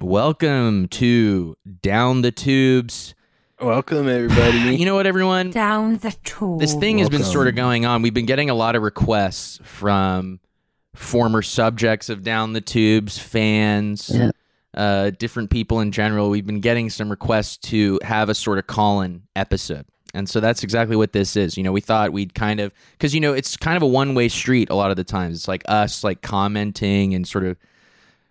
Welcome to Down the Toobs. Welcome, everybody. You know what, everyone? Down the tube. This thing has been Welcome. sort of going on. We've been getting a lot of requests from former subjects of Down the Toobs, fans, Yeah. uh, different people in general. We've been getting some requests to have a sort of call-in episode. And so that's exactly what this is. You know, we thought we'd kind of because you know it's kind of a one-way street a lot of the times. It's like us like commenting and sort of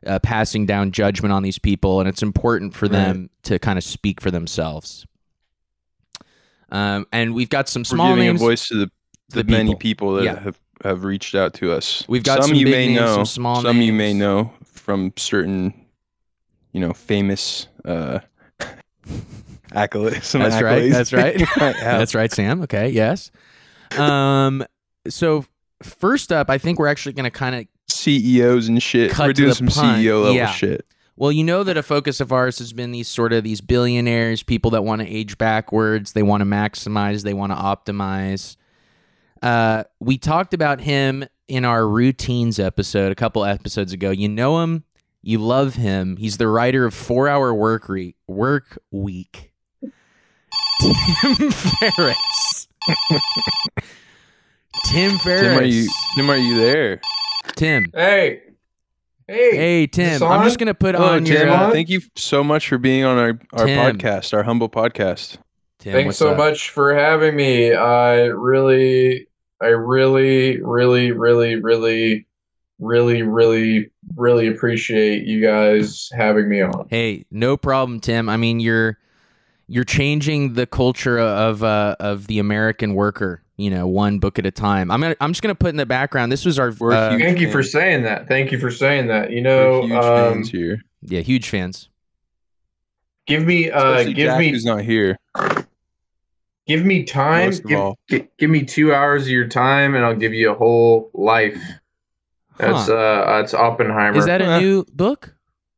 uh, passing down judgment on these people, and it's important for them to kind of speak for themselves. Um, and we've got some We're giving names. a voice to the, the the many people. people that Yeah. have, have reached out to us. We've got some, some you may names, know, some small some you may know from certain, you know, famous uh, accolades. Some That's right. That's right. have. That's right, Sam. Okay, yes. Um, so first up, I think we're actually going to kind of CEOs and shit. Cut We're doing some punt. CEO level Yeah. shit. Well, you know that a focus of ours has been these sort of these billionaires, people that want to age backwards, they want to maximize, they want to optimize. Uh, we talked about him in our routines episode a couple episodes ago. You know him, you love him. He's the writer of Four Hour Work Re- Work Week. Tim Ferriss. Tim Ferriss. Tim, are you? Tim, are you there? Tim. Hey. Hey. Hey Tim, I'm just gonna put Hello, on Tim. your. uh, Thank you so much for being on our, our Tim. podcast, our humble podcast. Tim, Thanks so up? much for having me. I really, I really, really, really, really, really, really, really appreciate you guys having me on. Hey, no problem, Tim. I mean, you're you're changing the culture of uh, of the American worker. You know, one book at a time. I'm gonna, I'm just gonna put in the background. This was our We're uh, Thank you for saying that. Thank you for saying that. You know, huge um, fans here. yeah, huge fans. give me, uh, Especially give Jack, me, who's not here. give me time. Give, all. gi- give me two hours of your time, and I'll give you a whole life. That's Huh. uh, that's Oppenheimer. Is that a new book?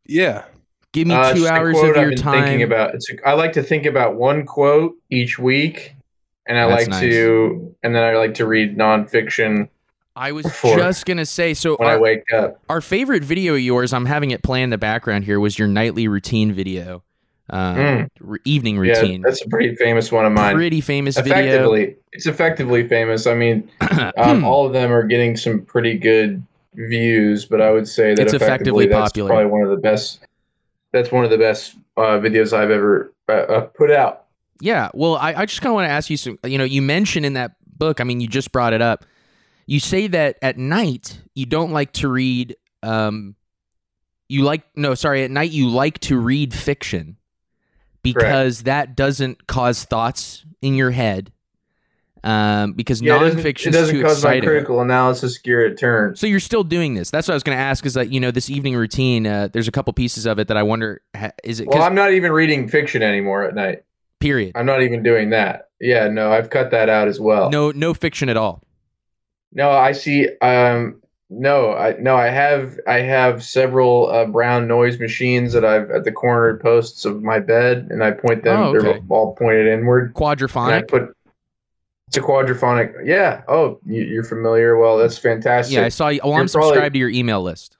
Yeah. Give me Uh, two hours of your time. Thinking about it's. I like to think about one quote each week, and I That's like nice. to, and then I like to read nonfiction I was just gonna say. So when I our, wake up. our favorite video of yours, I'm having it play in the background here, was your nightly routine video, uh, Mm. re- evening Yeah, routine. that's a pretty famous one of mine. Pretty famous video. effectively, it's effectively famous. I mean, um, all of them are getting some pretty good views, but I would say that It's effectively effectively, that's popular. probably one of the best. That's one of the best uh, videos I've ever uh, uh, put out. Yeah, well, I, I just kind of want to ask you some. You know, you mentioned in that book. I mean, you just brought it up. You say that at night you don't like to read. Um, you like no, sorry. At night you like to read fiction because that doesn't cause thoughts in your head. Um, because Yeah, it doesn't, nonfiction it doesn't cause my critical analysis gear at turn. So you're still doing this. That's what I was going to ask. Is that you know this evening routine? Uh, there's a couple pieces of it that I wonder is it? Well, I'm not even reading fiction anymore at night. period. I'm not even doing that. Yeah, no, I've cut that out as well. No, no fiction at all. no, I see. Um, no, I no, I have I have several uh, brown noise machines that I've at the corner posts of my bed, and I point them. Oh, okay. They're all pointed inward. And I put it's a quadraphonic. Yeah. Oh, you, you're familiar. Well, that's fantastic. Yeah, I saw you. Well, I'm probably- subscribed to your email list.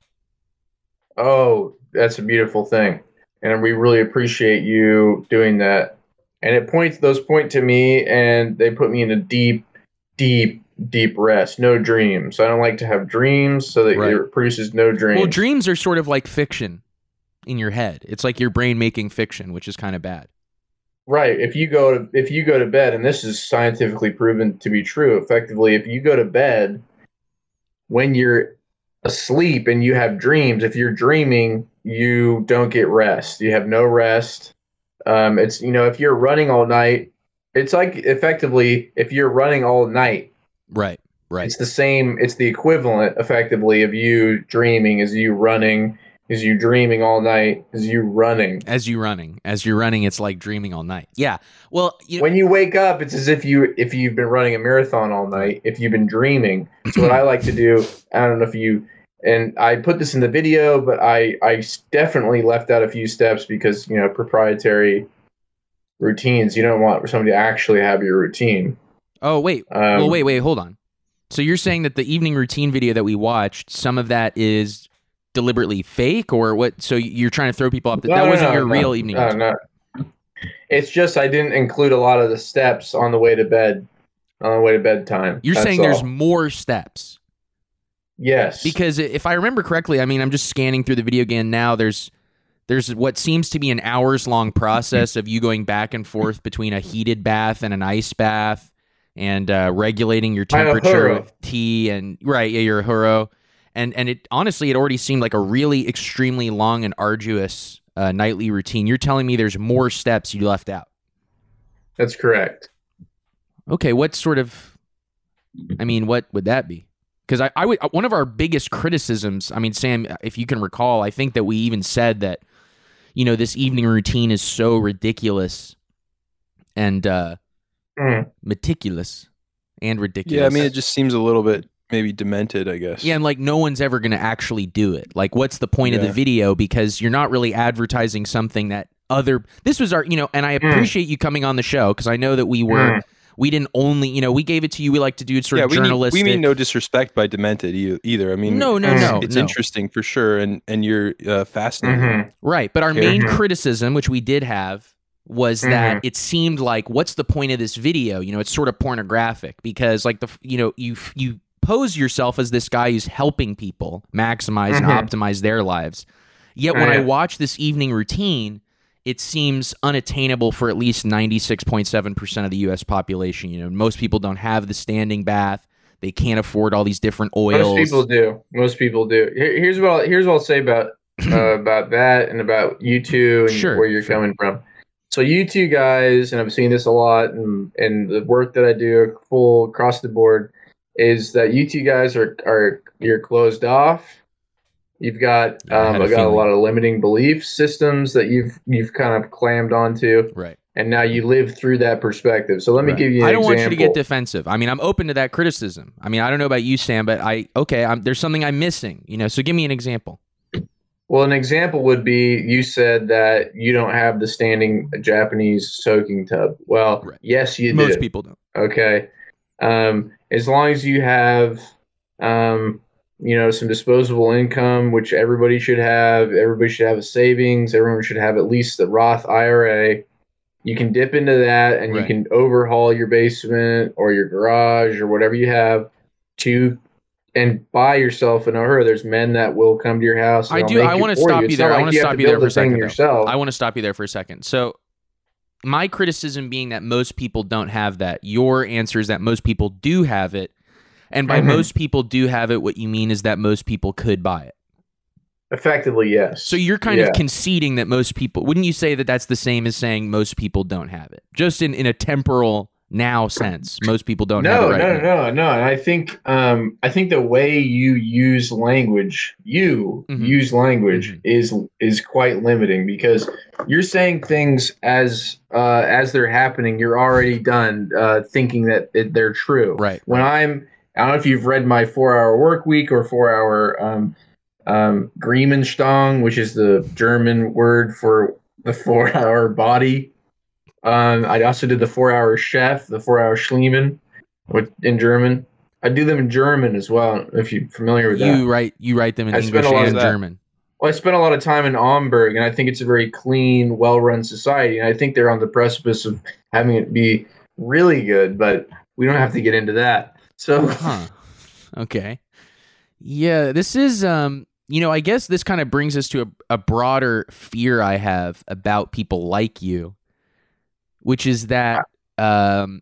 Oh, that's a beautiful thing. And we really appreciate you doing that. And it points those point to me and they put me in a deep, deep, deep rest. No dreams. I don't like to have dreams so that Right. it produces no dreams. Well, dreams are sort of like fiction in your head. It's like your brain making fiction, which is kind of bad. Right. If you go to if you go to bed, and this is scientifically proven to be true, effectively, if you go to bed when you're asleep and you have dreams, if you're dreaming, you don't get rest. You have no rest. Um, it's you know, if you're running all night, it's like effectively if you're running all night, Right. Right. it's the same. It's the equivalent, effectively, of you dreaming as you running, as you dreaming all night, as you running. As you running, as you're running, it's like dreaming all night. Yeah. Well, you know, when you wake up, it's as if you if you've been running a marathon all night. If you've been dreaming, so what I like to do, I don't know if you and I put this in the video, but i i definitely left out a few steps because you know proprietary routines. You don't want somebody to actually have your routine. oh wait, Um, well wait, wait, hold on. So you're saying that the evening routine video that we watched, some of that is deliberately fake or what? So you're trying to throw people off. The, No, that no, wasn't no, your real evening. No, no. It's just I didn't include a lot of the steps on the way to bed. On the way to bedtime. You're That's saying there's more steps yes because if I remember correctly, I mean, I'm just scanning through the video again now. There's there's what seems to be an hours long process of you going back and forth between a heated bath and an ice bath and uh, regulating your temperature with tea and right yeah you're a huro and and it honestly it already seemed like a really extremely long and arduous uh, nightly routine you're telling me there's more steps you left out that's correct. okay what sort of i mean what would that be because I, I would one of our biggest criticisms i mean sam if you can recall i think that we even said that you know this evening routine is so ridiculous and uh Mm. meticulous and ridiculous Yeah, I mean, it just seems a little bit maybe demented, I guess. Yeah, and like no one's ever going to actually do it. Like, what's the point of the video? Because you're not really advertising something that other. This was our, you know, and I Mm. appreciate you coming on the show because I know that we were, Mm. we didn't only, you know, we gave it to you. We like to do it sort yeah, of we, need, journalistic. we mean no disrespect by demented e- either. I mean, no, no, Mm. no, it's no. interesting for sure, and and you're uh, fascinating. Mhm. Right, but our main Mhm. criticism, which we did have, was that Mm-hmm. it seemed like, what's the point of this video? You know, it's sort of pornographic because, like the, you know, you you pose yourself as this guy who's helping people maximize and Mhm. optimize their lives. Yet when I watch this evening routine, it seems unattainable for at least ninety six point seven percent of the U.S. population. You know, most people don't have the standing bath. They can't afford all these different oils. Most people do. Most people do. Here's what I'll, here's what I'll say about uh, about that and about you two and Sure, where you're sure. coming from. So you two guys, and I've seen this a lot, and and the work that I do full across the board is that you two guys are are you're closed off. You've got um, a got a lot of limiting belief systems that you've you've kind of clammed onto, right. and now you live through that perspective. So let me Right. give you. An I don't want you to get defensive. I mean, I'm open to that criticism. I mean, I don't know about you, Sam, but I okay. I'm, there's something I'm missing. You know, so give me an example. Well, an example would be you said that you don't have the standing Japanese soaking tub. Well, Right. yes, you Most do. Most people don't. Okay. Um, as long as you have, um, you know, some disposable income, which everybody should have, everybody should have a savings, everyone should have at least the Roth IRA. You can dip into that and Right. you can overhaul your basement or your garage or whatever you have to and buy yourself an ofuro. There's men that will come to your house. and I do- make I wanna stop you It's there. I like wanna stop you there for a second. Yourself. I want to stop you there for a second. So, my criticism being that most people don't have that. Your answer is that most people do have it, and by Mhm. most people do have it, what you mean is that most people could buy it. Effectively, yes. So you're kind Yeah. of conceding that most people. Wouldn't you say that that's the same as saying most people don't have it? Just in in a temporal now sense, most people don't no, right no, now. no, no. And I think, um, I think the way you use language, you Mhm. use language, Mhm. is is quite limiting because you're saying things as uh, as they're happening. You're already done uh, thinking that it, they're true. Right. When I'm, I don't know if you've read my four hour work week or four hour um, um, Griemenstang, which is the German word for the four hour body. Um, I also did the four hour chef, the four hour Schliemann, with in German. I do them in German as well. If you're familiar with that. You write you write them in I English a lot of and. German. Well, I spent a lot of time in Amberg, and I think it's a very clean, well-run society. And I think they're on the precipice of having it be really good, but we don't have to get into that. So, Huh. Okay. Yeah, this is um you know, I guess this kind of brings us to a, a broader fear I have about people like you, which is that um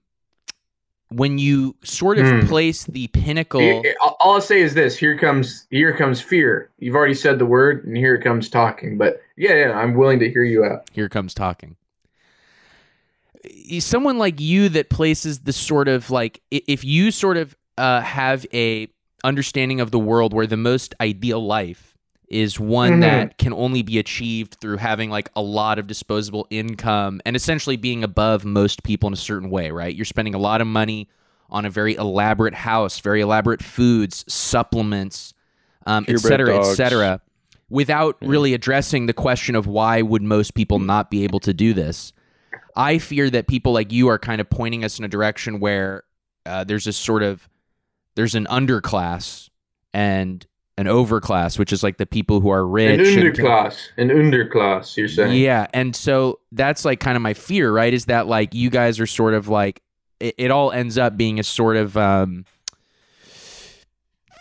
when you sort of Hmm. place the pinnacle all I'll say is this: here comes, here comes fear. You've already said the word, and here comes talking. But yeah, yeah, I'm willing to hear you out. here comes talking someone like you that places the sort of like if you sort of uh, have a understanding of the world where the most ideal life is one Mhm. that can only be achieved through having like a lot of disposable income and essentially being above most people in a certain way right you're spending a lot of money on a very elaborate house very elaborate foods supplements um, et Purebred cetera et cetera without Yeah. really addressing the question of why would most people not be able to do this i fear that people like you are kind of pointing us in a direction where uh, there's a sort of there's an underclass and an overclass, which is like the people who are An rich. and can- underclass. An underclass, you're saying. yeah, and so that's like kind of my fear, right? Is that like you guys are sort of like it, it all ends up being a sort of um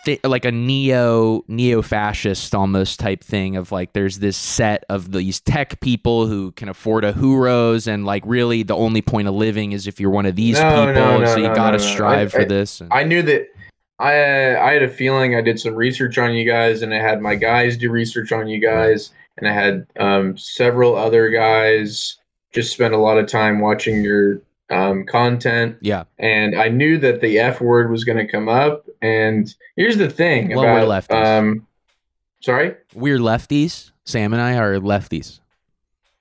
thi- like a neo neo fascist almost type thing of like there's this set of these tech people who can afford a huros and like really the only point of living is if you're one of these No, people no, no, so you no, got to no, no. strive I- for I- this and, I knew that I I had a feeling I did some research on you guys and I had my guys do research on you guys and I had um, several other guys just spend a lot of time watching your um, content yeah and I knew that the F word was going to come up and here's the thing Well, we're about lefties. um sorry we're lefties sam and i are lefties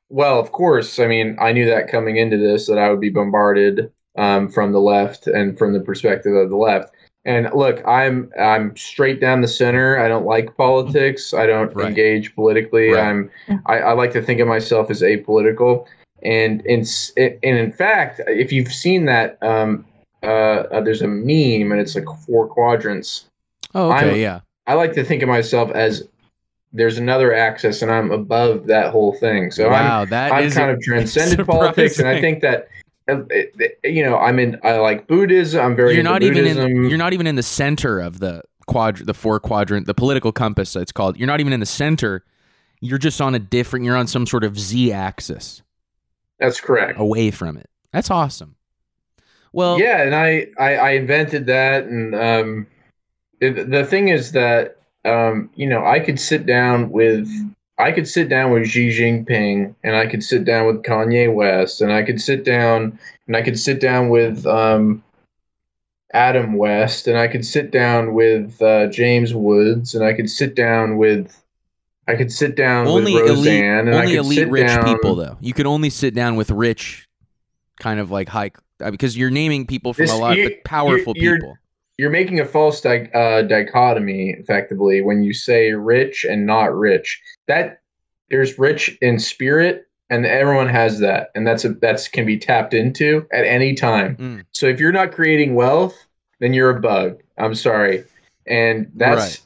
Well, of course. I mean, I knew that coming into this that I would be bombarded um, from the left and from the perspective of the left. And look, I'm I'm straight down the center. I don't like politics. I don't Right. engage politically. Right. I'm I, I like to think of myself as apolitical. And in and in fact, if you've seen that, um, uh, uh, there's a meme and it's like four quadrants. oh okay I'm- yeah I like to think of myself as there's another axis and I'm above that whole thing. So I'm that I've is kind of transcended politics, and I think that it- it- you know I'm in. I like Buddhism. I'm very you're not even in you're not even in the center of the quadr the four quadrant the political compass it's called you're not even in the center you're just on a different you're on some sort of z axis That's correct. away from it that's awesome well yeah, and I, I I invented that, and um, it, the thing is that um, you know I could sit down with. I could sit down with Xi Jinping, and I could sit down with Kanye West, and I could sit down, and I could sit down with um, Adam West, and I could sit down with uh, James Woods, and I could sit down with, I could sit down only with elite Roseanne, and I only elite rich down, people though. You could only sit down with rich kind of like high uh, because you're naming people from This- a lot you- of powerful you're- people You're making a false di- uh, dichotomy, effectively, when you say rich and not rich. That there's rich in spirit, and everyone has that, and that's a that's can be tapped into at any time. Mm. So if you're not creating wealth, then you're a bug. I'm sorry, and that's Right.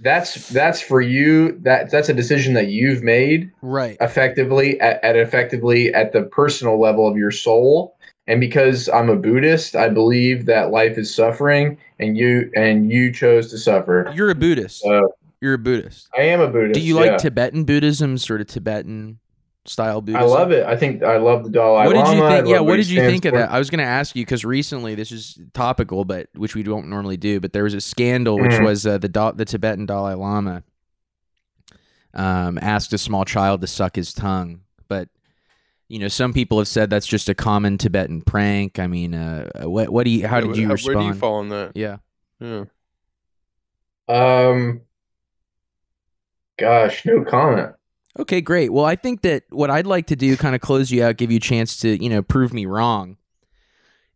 that's that's for you. That that's a decision that you've made right effectively at, at effectively at the personal level of your soul and because i'm a buddhist i believe that life is suffering and you and you chose to suffer you're a buddhist Uh, you're a buddhist i am a buddhist do you like yeah. tibetan buddhism sort of tibetan style buddhism i love it i think i love the dalai Lama. what did you think? Yeah, what did you think of that? I was going to ask you because recently this is topical, but which we don't normally do. But there was a scandal, which Mhm. was uh, the Da- the Tibetan Dalai Lama um, asked a small child to suck his tongue, but you know some people have said that's just a common Tibetan prank. I mean, uh, what what do you? How did you Where respond? Where do you fall on that? Yeah. Yeah. um gosh no comment Okay, great. Well, I think that what I'd like to do, kind of close you out, give you a chance to, you know, prove me wrong,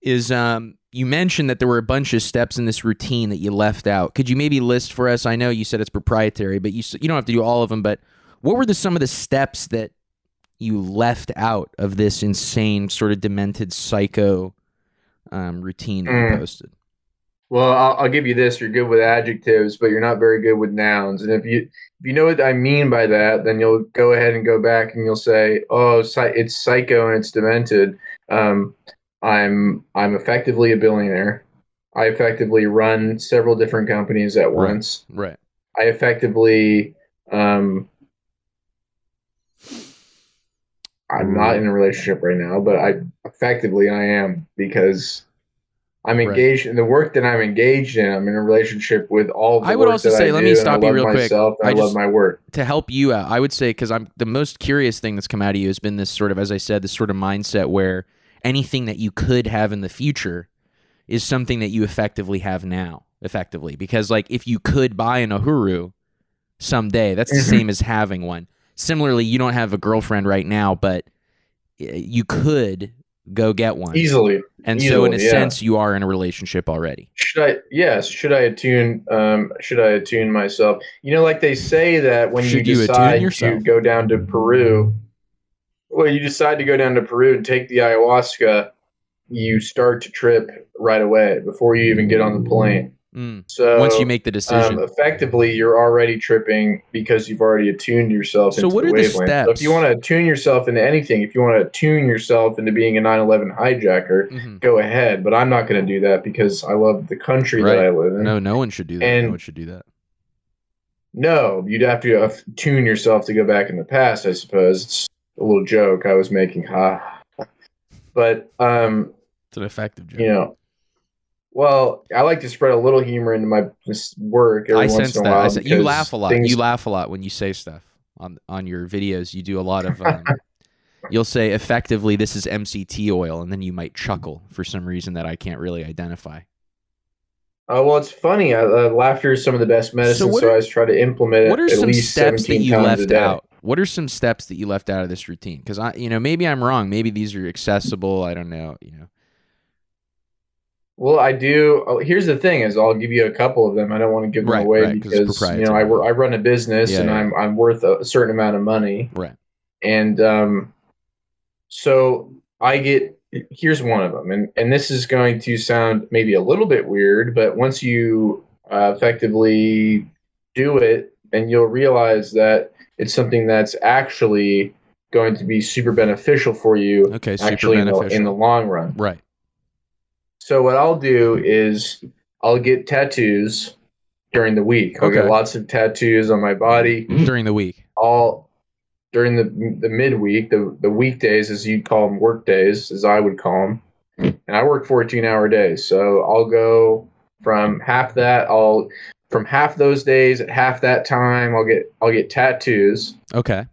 is um, you mentioned that there were a bunch of steps in this routine that you left out. Could you maybe list for us? I know you said it's proprietary, but you you don't have to do all of them. But what were the some of the steps that you left out of this insane, sort of demented psycho um, routine that you Mm. posted? Well, I'll, I'll give you this: you're good with adjectives, but you're not very good with nouns. And if you if you know what I mean by that, then you'll go ahead and go back and you'll say, "Oh, it's psycho and it's demented." Um, I'm I'm effectively a billionaire. I effectively run several different companies at Right. once. Right. I effectively um, I'm not in a relationship right now, but I effectively I am because I'm Right. engaged in the work that I'm engaged in. I'm in a relationship with all. The I would also that say, I let do, me stop you real quick. I I, love my work. to help you out, I would say because I'm the most curious thing that's come out of you has been this sort of, as I said, this sort of mindset where anything that you could have in the future is something that you effectively have now, effectively. Because like if you could buy an ofuro someday, that's the Mhm. same as having one. Similarly, you don't have a girlfriend right now, but uh, you could go get one. Easily, and so, in a yeah. sense, you are in a relationship already. should I? Yes, should I attune? Um, should I attune myself? You know, like they say that when Should you you decide to go down to Peru, well, you decide to go down to Peru and take the ayahuasca, you start to trip right away before you even get on the plane. Mm. So Once you make the decision. um, effectively, you're already tripping because you've already attuned yourself. So what the are the wavelength. So steps? if you want to attune yourself into anything, if you want to attune yourself into being a 9/11 hijacker, Mhm. go ahead. But I'm not going to do that because I love the country Right. that I live in. No, no one should do that. And- no one should do that. No, you'd have to tune yourself to go back in the past, I suppose. It's a little joke I was making, ha. But um, It's an effective joke. you know, well, I like to spread a little humor into my work every I once sense in a that. while. I sen- you laugh a lot. things- You laugh a lot when you say stuff on on your videos. You do a lot of. Um, you'll say effectively, "This is MCT oil," and then you might chuckle for some reason that I can't really identify. Oh well, it's funny. Uh, uh, laughter is some of the best medicine, so, I are- always try to implement it What are some steps that you left out? What are some steps that you left out of this routine? Because I, you know, maybe I'm wrong. Maybe these are accessible. I don't know. You know. Well, I do. oh, Here's the thing: is I'll give you a couple of them. I don't want to give them Right, away right, because you know. I, I run a business Yeah, and yeah. I'm I'm worth a certain amount of money, Right. and um, so I get. Here's one of them, and and this is going to sound maybe a little bit weird, but once you uh, effectively do it, and you'll realize that it's something that's actually going to be super beneficial for you, Okay. Super actually in the, beneficial. in the long run. right. So what I'll do is I'll get tattoos during the week. I'll Okay. get lots of tattoos on my body During the week. all during the the midweek, the the weekdays as you'd call them work days, as I would call them. And I work 14 hour days. So I'll go from half that I'll from half those days at half that time I'll get I'll get tattoos Okay.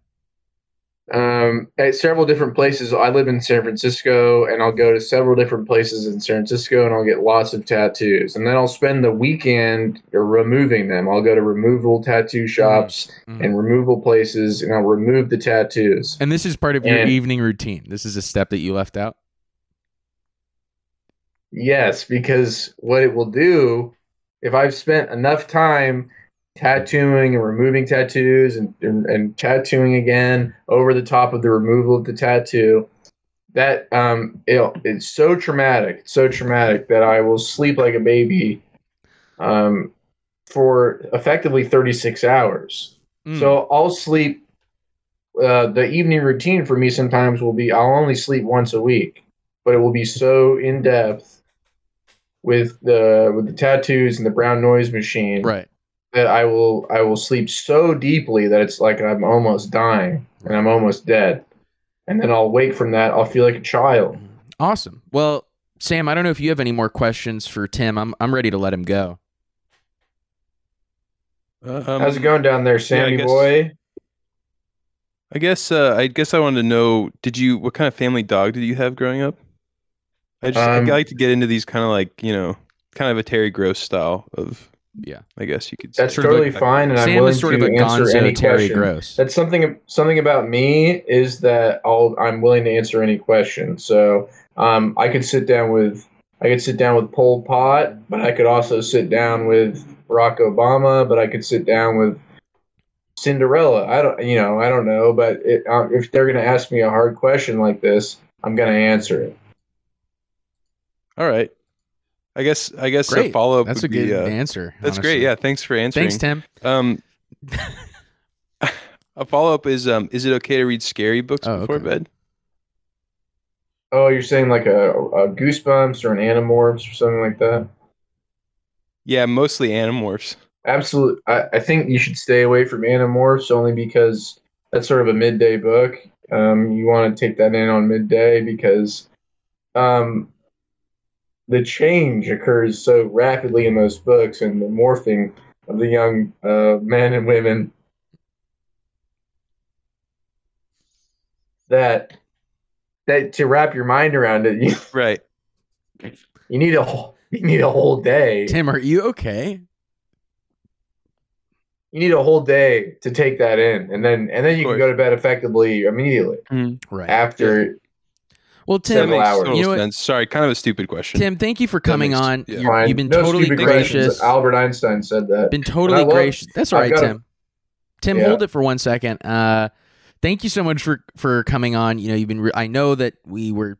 Um, at several different places. I live in San Francisco, and I'll go to several different places in San Francisco, and I'll get lots of tattoos. And then I'll spend the weekend removing them. I'll go to removal tattoo shops Mhm. and removal places, and I'll remove the tattoos. And this is part of your And- evening routine. This is a step that you left out. Yes, because what it will do, if I've spent enough time tattooing and removing tattoos and, and, and tattooing again over the top of the removal of the tattoo, that um, it, it's so traumatic, it's so traumatic that I will sleep like a baby um, for effectively 36 hours. Mm. So I'll sleep. Uh, the evening routine for me sometimes will be I'll only sleep once a week, but it will be so in depth with the with the tattoos and the brown noise machine right. That I will I will sleep so deeply that it's like I'm almost dying and I'm almost dead, and then I'll wake from that. I'll feel like a child. Awesome. Well, Sam, I don't know if you have any more questions for Tim. I'm I'm ready to let him go. Um, How's it going down there, Sammy guess- boy? I guess uh, I guess I wanted to know did you what kind of family dog did you have growing up? I just Um, I like to get into these kind of like you know kind of a Terry Gross style of Yeah. I guess you could say. That's Sort totally like- fine, and I'm willing sort to of a answer any gonzo Terry question. Gross. That's something something about me is that I'll I'm willing to answer any question. So um, I could sit down with I could sit down with Pol Pot, but I could also sit down with Barack Obama, but I could sit down with Cinderella. I don't you know I don't know, but it, uh, if they're gonna ask me a hard question like this, I'm gonna answer it. All right. I guess I guess a follow up. That's a good be, uh, answer. That's honestly. great. Yeah, thanks for answering. Thanks, Tim. Um, a follow up is um, is it okay to read scary books Oh, before okay. bed? Oh, you're saying like a, a Goosebumps or an Animorphs or something like that? Yeah, mostly Animorphs. Absolutely. I, I think you should stay away from Animorphs only because that's sort of a midday book. Um, you want to take that in on midday because um, the change occurs so rapidly in those books and the morphing of the young uh, men and women that that to wrap your mind around it, you, Right. you need a whole you need a whole day. Tim, are you okay? you need a whole day to take that in and then and then you can go to bed effectively immediately Right. after Well, Tim, Several hours. total You know what- sense. Sorry, kind of a stupid question. Tim, thank you for coming makes- on. yeah. You're, you've been No totally stupid questions. gracious. albert einstein said that Been totally And love- gracious. That's all I've right, got a- Tim. Tim, Yeah. hold it for one second. Uh, thank you so much for for coming on. You know, you've been. Re- I know that we were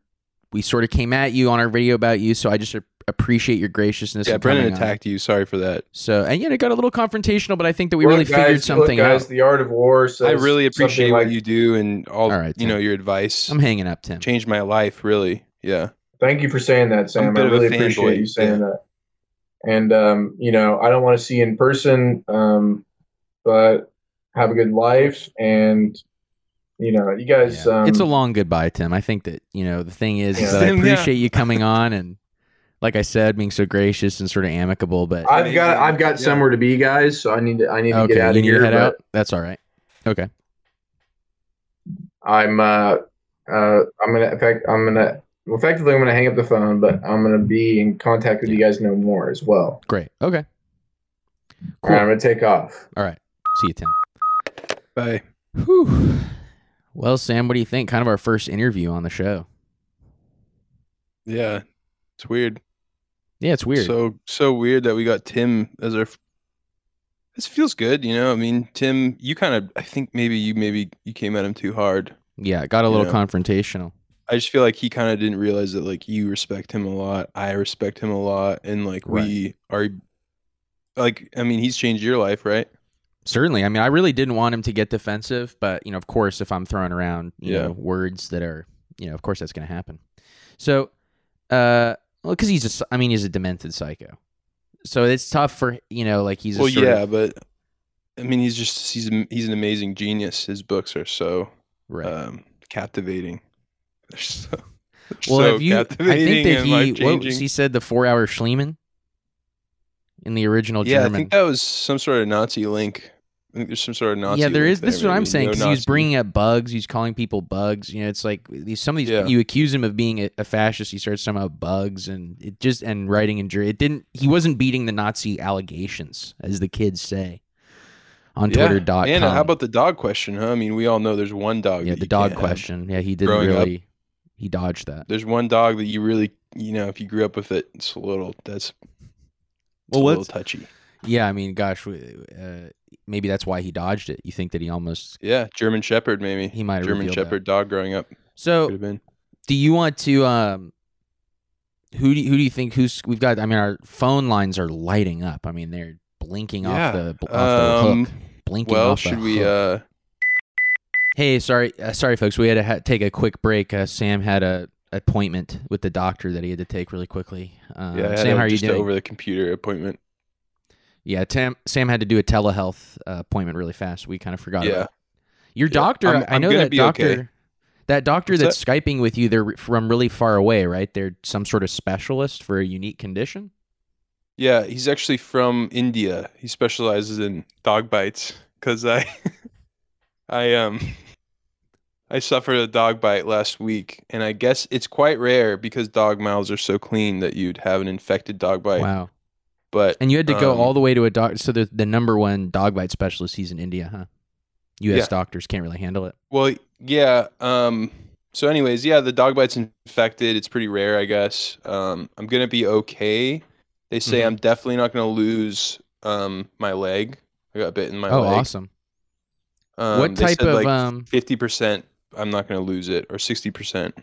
we sort of came at you on our video about you, so I just ap- appreciate your graciousness. Yeah, in Brendan coming on. attacked you. Sorry for that. So and yeah, it got a little confrontational, but I think that we Look, really guys, figured look, something guys, out. The art of war. Says I really appreciate something what you do and all, All right, you know your advice. I'm hanging up, Tim. Changed my life, really. Yeah. Thank you for saying that, Sam. I bit of a really fanboy, appreciate you saying yeah. that. And um, you know, I don't want to see you in person, um, but have a good life, and you know, you guys. Yeah. Um, it's a long goodbye, Tim. I think that you know the thing is, is Yeah. that I Tim, yeah. appreciate you coming on and, like I said, being so gracious and sort of amicable. But I've got I've got Yeah. somewhere to be, guys. So I need to I need to okay, get out you of need here. head but out. That's all right. Okay. I'm uh uh I'm gonna in fact I'm gonna well, effectively I'm gonna hang up the phone, but I'm gonna be in contact with you guys no more as well. Great. Okay. Cool. right, I'm gonna take off. All right. See you, Tim. Bye. Whew. Well, Sam, what do you think? Kind of our first interview on the show. Yeah. It's weird. Yeah, it's weird. So so weird that we got Tim as our. This feels good, you know. I mean, Tim, you kind of. I think maybe you maybe you came at him too hard. yeah, it got a little Yeah. confrontational. I just feel like he kind of didn't realize that like you respect him a lot, I respect him a lot, and like we are. Like, I mean, he's changed your life, right? Certainly. I mean, I really didn't want him to get defensive, but you know, of course, if I'm throwing around, you Yeah. know, words that are, you know, of course that's going to happen. So, uh, well, because he's just, I mean, he's a demented psycho. So it's tough for you know, like he's a well, yeah, of- but I mean, he's just he's he's an amazing genius. His books are so right. um, captivating. They're so, they're well, so have you? I think that he, what he said, the four-hour Schliemann in the original Yeah, German. I think that was some sort of Nazi link. I think there's some sort of Nazi. yeah, there link is. This is what I'm saying. 'cause he was neo-Nazi. bringing up bugs. He's calling people bugs. You know, it's like these. Some of these. Yeah. You accuse him of being a, a fascist. He starts talking about bugs and it just and writing in jury. It didn't. He wasn't beating the Nazi allegations, as the kids say on Yeah. Twitter. Dot And com. how about the dog question? Huh? I mean, we all know there's one dog. yeah that the you dog can't question? Yeah, he didn't growing up. really. He dodged that. There's one dog that you really, you know, if you grew up with it, it's a little. That's it's Well, a little touchy. Yeah, I mean, gosh, w- uh, maybe that's why he dodged it. You think that he almost Yeah, German Shepherd maybe. he might have German revealed that. Shepherd dog growing up So could have been. do you want to um who do you, who do you think who's we've got i mean our phone lines are lighting up i mean they're blinking off the off the Um, hook blinking well, should we? hook. uh hey sorry uh, sorry folks we had to ha- take a quick break uh, sam had a appointment with the doctor that he had to take really quickly um, Yeah, sam how are you doing over the computer appointment. Yeah Tam, sam had to do a telehealth uh, appointment really fast we kind of forgot Yeah. about your Yeah, doctor I'm- i know that doctor okay. that doctor What's that's skyping with you they're from really far away right they're some sort of specialist for a unique condition Yeah, he's actually from India. He specializes in dog bites because I, I um, I suffered a dog bite last week, and I guess it's quite rare because dog mouths are so clean that you'd have an infected dog bite. wow But And you had to go Um, all the way to a doctor. So the the number one dog bite specialist, he's in India, huh? U.S. Yeah. doctors can't really handle it. well, yeah. Um. So, anyways, yeah, the dog bite's infected. It's pretty rare, I guess. Um. I'm gonna be okay. They say Mhm. I'm definitely not gonna lose um my leg. I got bit in my oh, leg. awesome! Um, what type of like, um fifty percent I'm not gonna lose it, or sixty percent.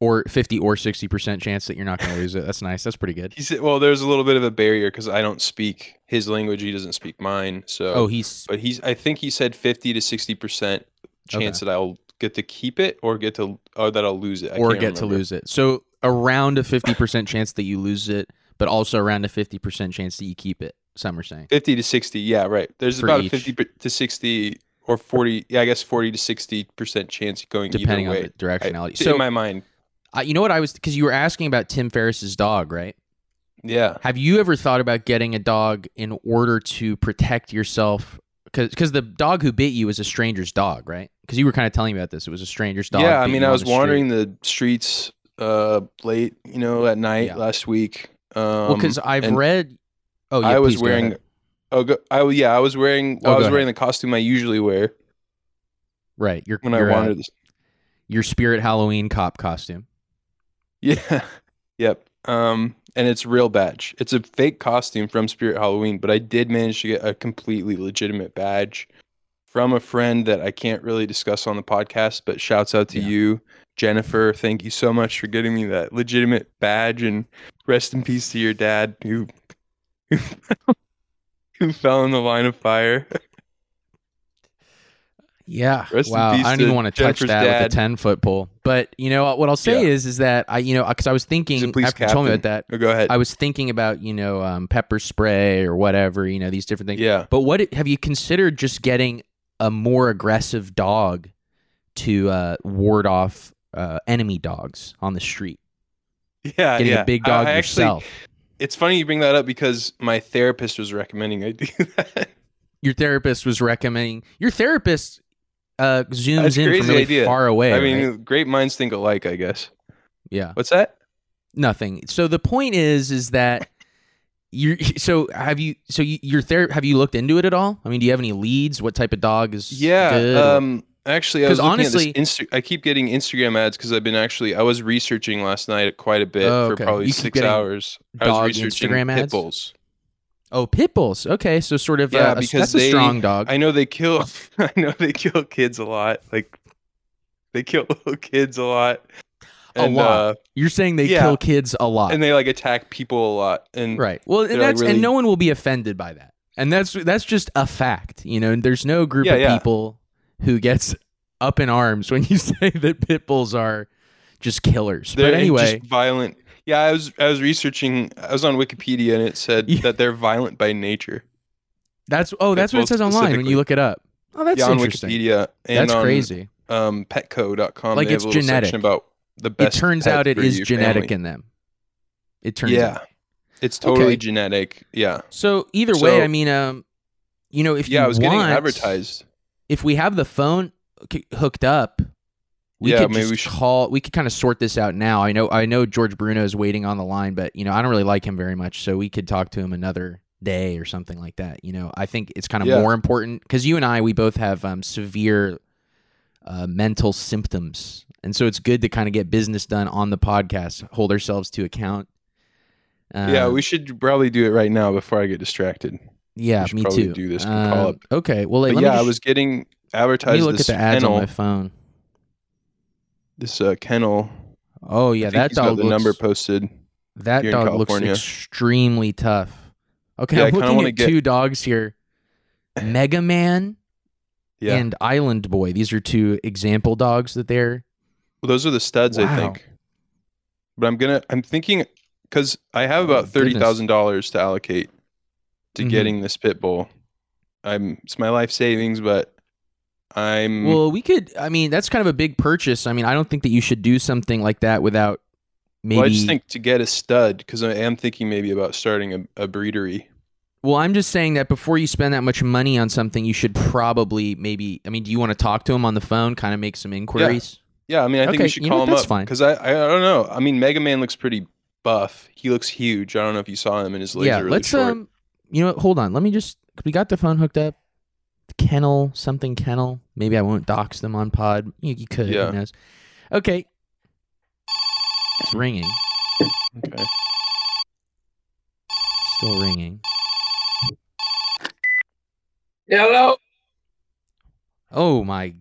Or fifty or sixty percent chance that you're not going to lose it? That's nice. That's pretty good. He said, well, there's a little bit of a barrier because I don't speak his language. He doesn't speak mine. So, Oh, he's but he's I think he said fifty to sixty percent chance Okay. that I'll get to keep it or get to or that I'll lose it. I or get to lose it. So around a fifty percent chance that you lose it, but also around a fifty percent chance that you keep it. Some are saying. fifty to sixty. Yeah, right. There's about each. a fifty to sixty or forty. Yeah, I guess forty to sixty percent chance going Depending on the directionality. I- so in my mind, uh, you know what I was because you were asking about Tim Ferriss's dog, right? yeah. Have you ever thought about getting a dog in order to protect yourself? Because the dog who bit you was a stranger's dog, right? Because you were kind of telling me about this. It was a stranger's dog. Yeah, I mean, I was the street. wandering the streets uh late, you know, at night Yeah. last week. Um, Well, because I've read. Oh, yeah. I was wearing. Oh, go, I yeah, I was wearing. Oh, I was ahead. wearing the costume I usually wear right. Your when I your, uh, wandered. the- your spirit Halloween cop costume. Yeah. yep. Um, and it's real badge. It's a fake costume from Spirit Halloween, but I did manage to get a completely legitimate badge from a friend that I can't really discuss on the podcast, but shouts out to Yeah. you, Jennifer. Thank you so much for getting me that legitimate badge and rest in peace to your dad who who fell in the line of fire. Yeah. Rest wow. I don't to even want to touch that dad. with a ten foot pole. But you know what I'll say Yeah. is, is that I, you know, because I was thinking He's a police after you told me about that, Oh, go ahead. I was thinking about you know um, pepper spray or whatever, you know, these different things. yeah. But what have you considered just getting a more aggressive dog to uh, ward off uh, enemy dogs on the street? Yeah. Getting yeah. a big dog I actually- yourself. it's funny you bring that up because my therapist was recommending I do that. Your therapist was recommending. Your therapist uh, zooms That's in from really idea. far away. I mean, right? great minds think alike, I guess. yeah. What's that? Nothing. So the point is, is that you. So have you? So you, your ther- Have you looked into it at all? I mean, do you have any leads? What type of dog is? Yeah. Good? Um. Actually, I was honestly- Insta- I keep getting Instagram ads because I've been actually I was researching last night quite a bit Oh, for probably six hours. I was researching Instagram pit ads? bulls. Oh, pit bulls. Okay, so sort of. Yeah, uh, a- because that's they- a strong dog. I know they kill. I know they kill kids a lot. Like they kill little kids a lot. A lot. Uh, You're saying they yeah. kill kids a lot, and they like attack people a lot. And right? Well, and they're, like, that's really- and no one will be offended by that, and that's that's just a fact. You know, and there's no group Yeah, of yeah. people who gets up in arms when you say that pit bulls are just killers. they're but anyway, just violent. Yeah, I was I was researching. I was on Wikipedia and it said Yeah. that they're violent by nature. that's oh, that's what it says online when you look it up. Oh, that's yeah, on interesting. Wikipedia. And That's on, crazy. Um, Petco.com. Like, they it's have a genetic. about the It turns out it for is your genetic family. in them. It turns yeah, out. it's totally Okay. genetic. Yeah, So either way, I mean, um, you know, if yeah. you I was getting advertised. if we have the phone hooked up, we Yeah, could maybe just we should- call. We could kind of sort this out now. I know, I know George Bruno is waiting on the line, but you know, I don't really like him very much, so we could talk to him another day or something like that. You know, I think it's kind of Yeah. more important because you and I, we both have um, severe uh, mental symptoms, and so it's good to kind of get business done on the podcast, hold ourselves to account. yeah, Um, we should probably do it right now before I get distracted. Yeah, should me probably too. do this up. Okay, well, like, let yeah, I was getting Let advertised me look at the ads kennel. on my phone. This uh, kennel. Oh yeah, that dog the looks, number posted. that dog looks extremely tough. Okay, Yeah, I'm looking at get- two dogs here. Mega Man Yeah, and Island Boy. These are two example dogs that they're well, those are the studs, I think. But I'm gonna. I'm thinking because I have Oh, about oh, thirty thousand dollars to allocate to Mhm. getting this pit bull. I'm. It's my life savings, but I'm. Well, we could I mean, that's kind of a big purchase. I mean, I don't think that you should do something like that without maybe well, I just think to get a stud because I am thinking maybe about starting a, a breedery. Well, I'm just saying that before you spend that much money on something, you should probably maybe. I mean, do you want to talk to him on the phone, kind of make some inquiries? Yeah, I mean, I think Okay, we should you know call what, him that's up fine. because I, I don't know. I mean, Mega Man looks pretty buff. He looks huge. I don't know if you saw him, and his legs yeah, are really let's short. um, you know, what, hold on. Let me just. We got the phone hooked up. Kennel something kennel. Maybe I won't dox them on pod. You, you could. Yeah. Who knows? Okay. It's ringing. okay. Still ringing. Hello. Oh my.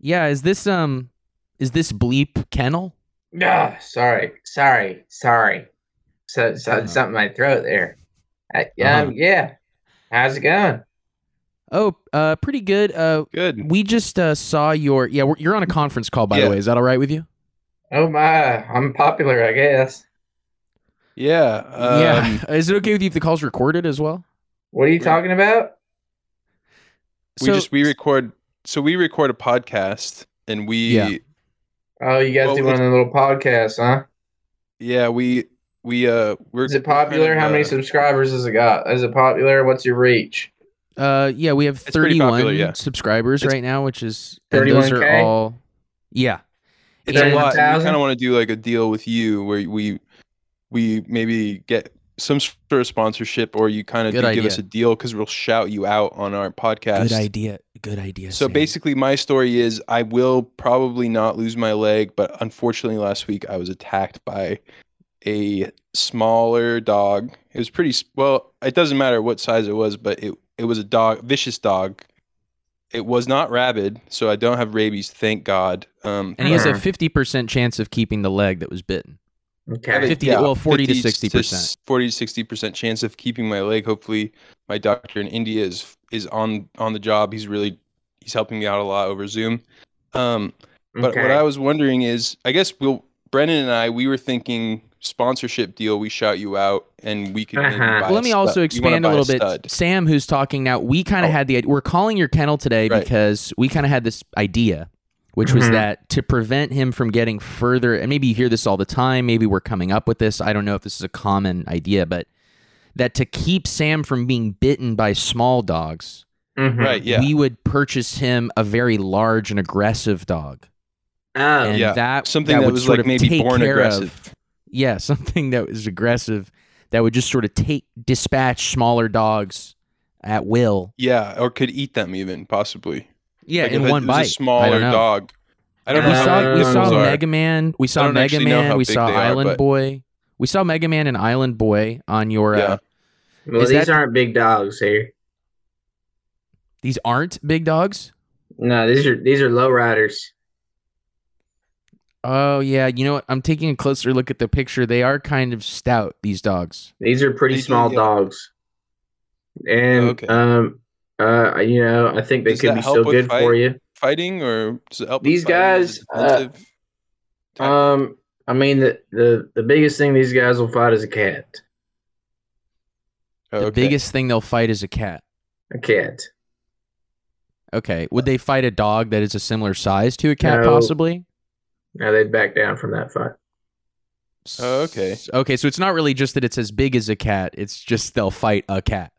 Yeah. Is this um? Is this bleep kennel? Ah, sorry, sorry, sorry. So, so Uh-huh. something in my throat there. I, um, Uh-huh. yeah. How's it going? Oh, uh, pretty good. Uh, Good. we just uh saw your. Yeah, we're, you're on a conference call, by Yeah. the way. Is that all right with you? Oh my, I'm popular, I guess. Yeah. Um, yeah. Is it okay with you if the call's recorded as well? What are you talking about? We So- just we record. So we record a podcast, and we Yeah. yeah, Oh, you guys Well, do one of the little podcasts, huh? Yeah, we we uh we're Is it we're kind popular? of, How many uh, subscribers has it got? Is it popular? What's your reach? Uh, yeah, we have It's 31 popular, yeah. subscribers It's- right now, which is and those are all. Yeah, It's a lot. and We kind of want to do like a deal with you where we we maybe get some sort of sponsorship, or you kind of Good do give us a deal because we'll shout you out on our podcast. good idea. Good idea. So Sam. basically, my story is I will probably not lose my leg, but unfortunately, last week I was attacked by a smaller dog. It was pretty well. It doesn't matter what size it was, but it it was a dog, vicious dog, it was not rabid, so I don't have rabies, thank God. Um, And he has a Uh-huh. 50% chance of keeping the leg that was bitten. Okay. 50 well, 40 to 60%. 40 to 60% chance of keeping my leg. Hopefully, my doctor in India is is on on the job. He's really he's helping me out a lot over Zoom. Um, but what I was wondering is, I guess we'll Brennan and I we were thinking sponsorship deal. We shout you out, and we can. Uh-huh. buy Well, let me stud- also you expand a buy little bit. Sam, who's talking now, we kind of Oh. had the we're calling your kennel today Right. because we kind of had this idea, which was Mhm. that to prevent him from getting further, and maybe you hear this all the time, maybe we're coming up with this. I don't know if this is a common idea, but that to keep Sam from being bitten by small dogs, Mhm. Right? Yeah. we would purchase him a very large and aggressive dog. Oh. And yeah. that Something that that, would was sort like of maybe born aggressive. Of, yeah, something that was aggressive that would just sort of take dispatch smaller dogs at will. Yeah, or could eat them even possibly. Yeah, Like in if it one was bite. A smaller I dog. I don't we know. how saw we those saw are. Mega Man. We saw Mega Man. We saw they are, Island but- Boy. We saw Mega Man and Island Boy on your. Yeah. Uh, Well, these that- aren't big dogs here. these aren't big dogs. No, these are these are low riders. Oh yeah, you know what? I'm taking a closer look at the picture. They are kind of stout. These dogs. These are pretty They do, small yeah. dogs. And Okay. um uh you know, I think they Does could be help so good fight? for you. Fighting or does it help? These fighting as a guys, uh. Um I mean the, the the biggest thing these guys will fight is a cat. Oh, The okay. biggest thing they'll fight is a cat. A cat. Okay. Would they fight a dog that is a similar size to a cat, No. possibly? Now they'd back down from that fight. Oh, okay. Okay, so it's not really just that it's as big as a cat. It's just they'll fight a cat.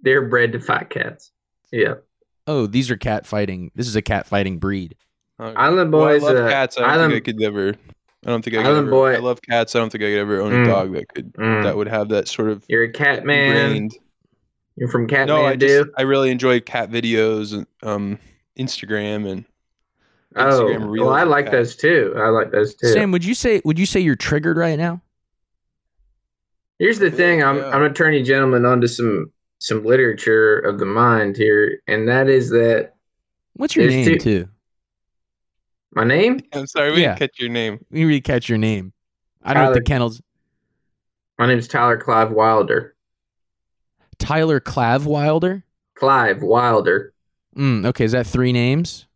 They're bred to fight cats. Yeah. Oh, these are cat fighting. This is a cat fighting breed. Okay. Island Well, Boys I love uh, cats. I don't Island, think I could ever. I don't think I could Island ever. Boy- I love cats. I don't think I could ever own Mm. a dog that could Mm. that would have that sort of You're a cat man. ingrained. You're from Cat. No, I dude. just I really enjoy cat videos and um Instagram and Instagram reels well, I like those too. I like those too. Sam, would you say would you say you're triggered right now? Here's the thing. I'm Yeah. I'm gonna turn you gentlemen onto some some literature of the mind here, and that is that What's your name two- too? my name. I'm sorry, we Yeah. didn't catch your name. Let me really catch your name. I don't know if the kennels. My name's Tyler Clive Wilder. Tyler Clive Wilder. Clive Wilder. Mm, okay, is that three names?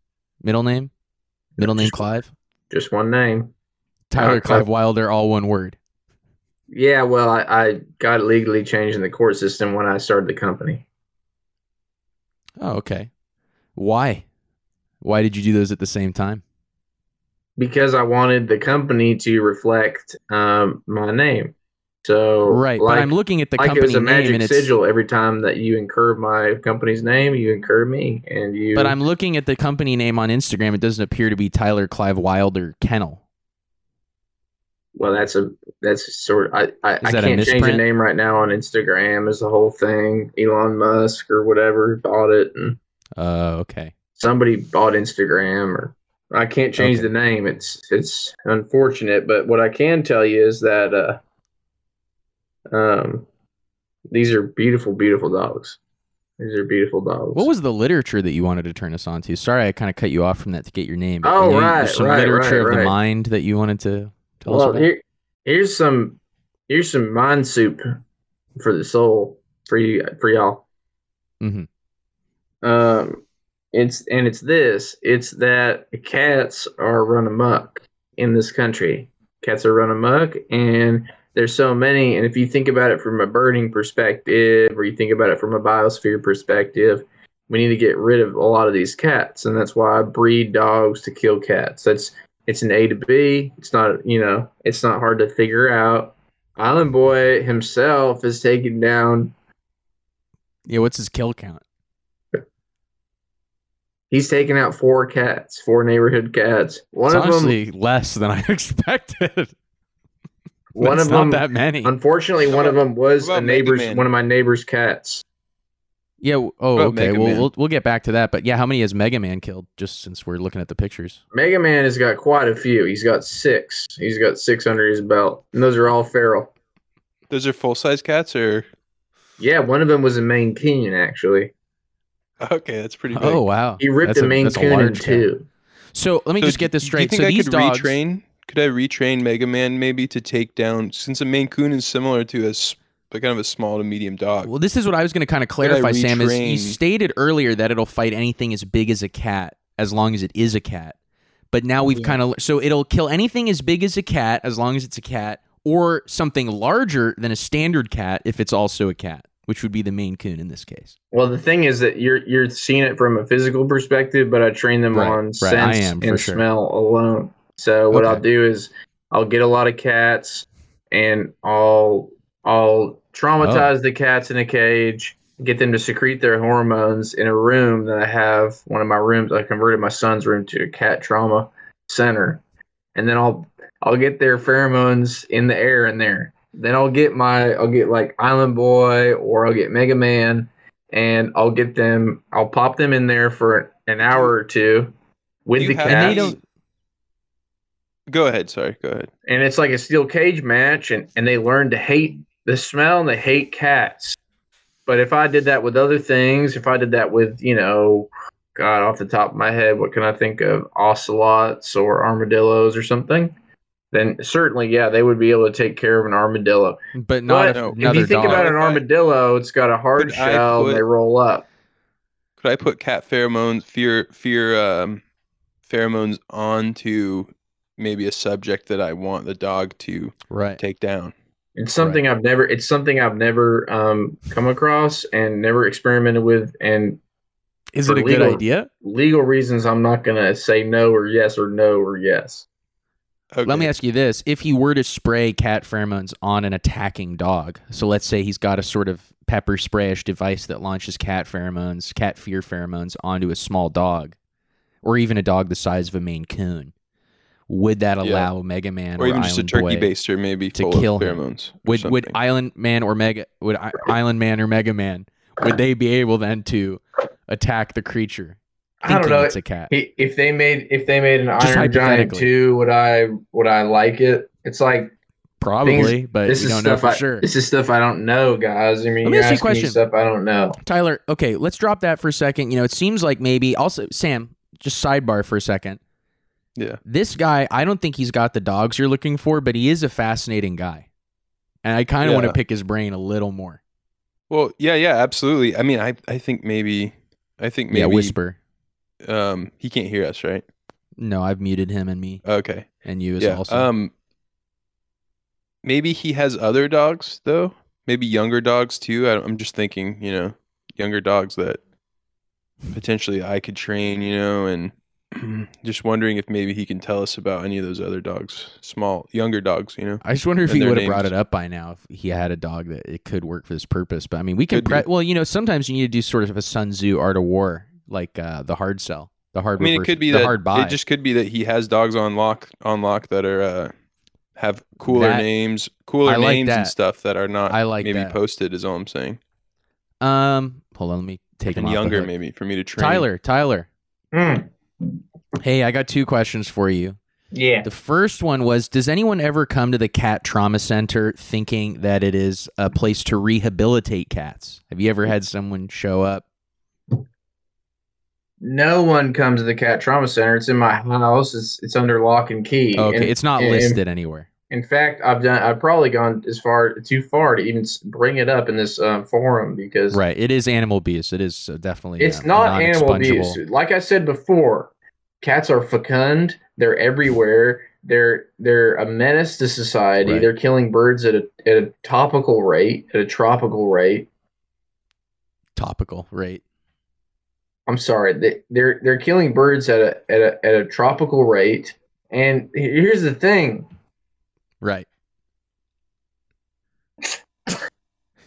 Middle name? Middle name Just- Clive? Just one name. Tyler Clive. Clive Wilder, all one word. Yeah, well, I, I got legally changed in the court system when I started the company. Oh, okay. Why? Why did you do those at the same time? because I wanted the company to reflect um, my name. So right, like, but I'm looking at the like it company was a name magic and it's sigil. Every time that you incur my company's name, you incur me, and you. But I'm looking at the company name on Instagram. It doesn't appear to be Tyler Clive Wilder Kennel. well, that's a that's sort of I I, I can't change the name right now on Instagram. Is the whole thing Elon Musk or whatever bought it, and Oh, okay. somebody bought Instagram or. I can't change Okay. the name. It's it's unfortunate, but what I can tell you is that uh, um, these are beautiful, beautiful dogs. These are beautiful dogs. What was the literature that you wanted to turn us on to? Sorry, I kind of cut you off from that to get your name. Oh, right, there's some right, literature right, of the mind that you wanted to tell us about. here here's some here's some mind soup for the soul for you for y'all. Mhm. Um, it's and it's this. It's that cats are run amok in this country. Cats are run amok, and there's so many. And if you think about it from a birding perspective, or you think about it from a biosphere perspective, we need to get rid of a lot of these cats, and that's why I breed dogs to kill cats. That's it's an A to B. It's not you know it's not hard to figure out. Island Boy himself is taking down. yeah, what's his kill count? He's taken out four cats, four neighborhood cats. One it's of them less than I expected. One That's of not them, that many. unfortunately, How one of them was a neighbor's one of my neighbor's cats. yeah. Oh, okay. Mega Well, we'll we'll get back to that. But yeah, how many has Mega Man killed? Just since we're looking at the pictures. Mega Man has got quite a few. He's got six. He's got six under his belt, and those are all feral. Those are full size cats or Yeah, one of them was a Maine Coon actually. Okay, that's pretty oh, big. Oh wow. He ripped That's a a- Maine Coon in two. So let me So just get this do you straight. think So I these could dogs. retrain? Could I retrain Mega Man maybe to take down since a Maine Coon is similar to a like kind of a small to medium dog? Well, this is what I was going to kind of clarify, Sam. Is you stated earlier that it'll fight anything as big as a cat, as long as it is a cat. But now we've Yeah. kind of so it'll kill anything as big as a cat, as long as it's a cat, or something larger than a standard cat if it's also a cat, which would be the Maine Coon in this case. Well, the thing is that you're you're seeing it from a physical perspective, but I train them Right, on right. sense I am, for and sure. smell alone. So what Okay. I'll do is I'll get a lot of cats and I'll I'll traumatize Oh. the cats in a cage, get them to secrete their hormones in a room that I have. One of my rooms, I converted my son's room to a cat trauma center, and then I'll I'll get their pheromones in the air in there. Then I'll get my I'll get like Island Boy or I'll get Mega Man, and I'll get them. I'll pop them in there for an hour or two with Do the you have cats. And they don't- Go ahead. Sorry. Go ahead. and it's like a steel cage match and, and they learn to hate the smell and they hate cats but if i did that with other things if i did that with you know god off the top of my head what can i think of ocelots or armadillos or something then certainly yeah they would be able to take care of an armadillo But not but a- no. if you think dog. about an armadillo it's got a hard Could shell put- and they roll up Could I put cat pheromones, fear, fear, um, pheromones onto maybe a subject that I want the dog to right. take down? It's something I've never. It's something I've never um, come across and never experimented with. And Is it a good idea? legal reasons, I'm not gonna say no or yes or no or yes. Okay. Let me ask you this: If he were to spray cat pheromones on an attacking dog, so let's say he's got a sort of pepper sprayish device that launches cat pheromones, cat fear pheromones onto a small dog, or even a dog the size of a Maine Coon, would that Yeah. allow Mega Man or or, even just a turkey Boy baster, maybe to full kill of him? pheromones. or would would. Island Man or Mega would I, Island Man or Mega Man would they be able then to attack the creature I don't know. it's a cat? If they made if they made an Just Iron Giant hypothetically. two, would I would I like it? It's like Probably, but this you is don't know stuff for I, sure. This is stuff I don't know, guys. I mean, Let me you're ask you a me question. stuff I don't know. Tyler, okay, let's drop that for a second. You know, it seems like maybe also Sam, just sidebar for a second. Yeah. This guy, I don't think he's got the dogs you're looking for, but he is a fascinating guy. And I kind of want to pick his brain a little more. Well, yeah, yeah, absolutely. I mean, I, I think maybe, I think maybe, yeah, whisper. um, he can't hear us, right? No, I've muted him and me Okay. and you as yeah. also. Um, maybe he has other dogs though. Maybe younger dogs too. I, I'm just thinking, you know, younger dogs that potentially I could train, you know, and just wondering if maybe he can tell us about any of those other dogs, small, younger dogs, you know. I just wonder if he would have brought it up by now if he had a dog that it could work for this purpose. But I mean, we can. Could Pre- well, you know, sometimes you need to do sort of a Sun Tzu art of war, like uh, the hard sell, the hard. I mean, it could be the that hard buy. it just could be that he has dogs on lock, on lock that are uh, have cooler That- names, cooler like names that. and stuff that are not I like maybe that. posted. Is all I'm saying. um, hold on, let me take him And off the younger, hook. maybe for me to train. Tyler, Tyler. Hmm. Hey, I got two questions for you. Yeah. The first one was Does anyone ever come to the cat trauma center thinking that it is a place to rehabilitate cats? Have you ever had someone show up? No one comes to the cat trauma center. It's in my house. It's it's under lock and key. Okay, And- it's not and- listed anywhere. In fact, I've done. I've probably gone as far too far to even bring it up in this uh, forum because Right. It is animal abuse. It is uh, definitely. it's uh, not animal abuse. Like I said before, cats are fecund. They're everywhere. They're they're a menace to society. Right. They're killing birds at a at a topical rate, at a tropical rate. Topical. rate. I'm sorry. They, they're they're killing birds at a at a at a tropical rate. And here's the thing. Right.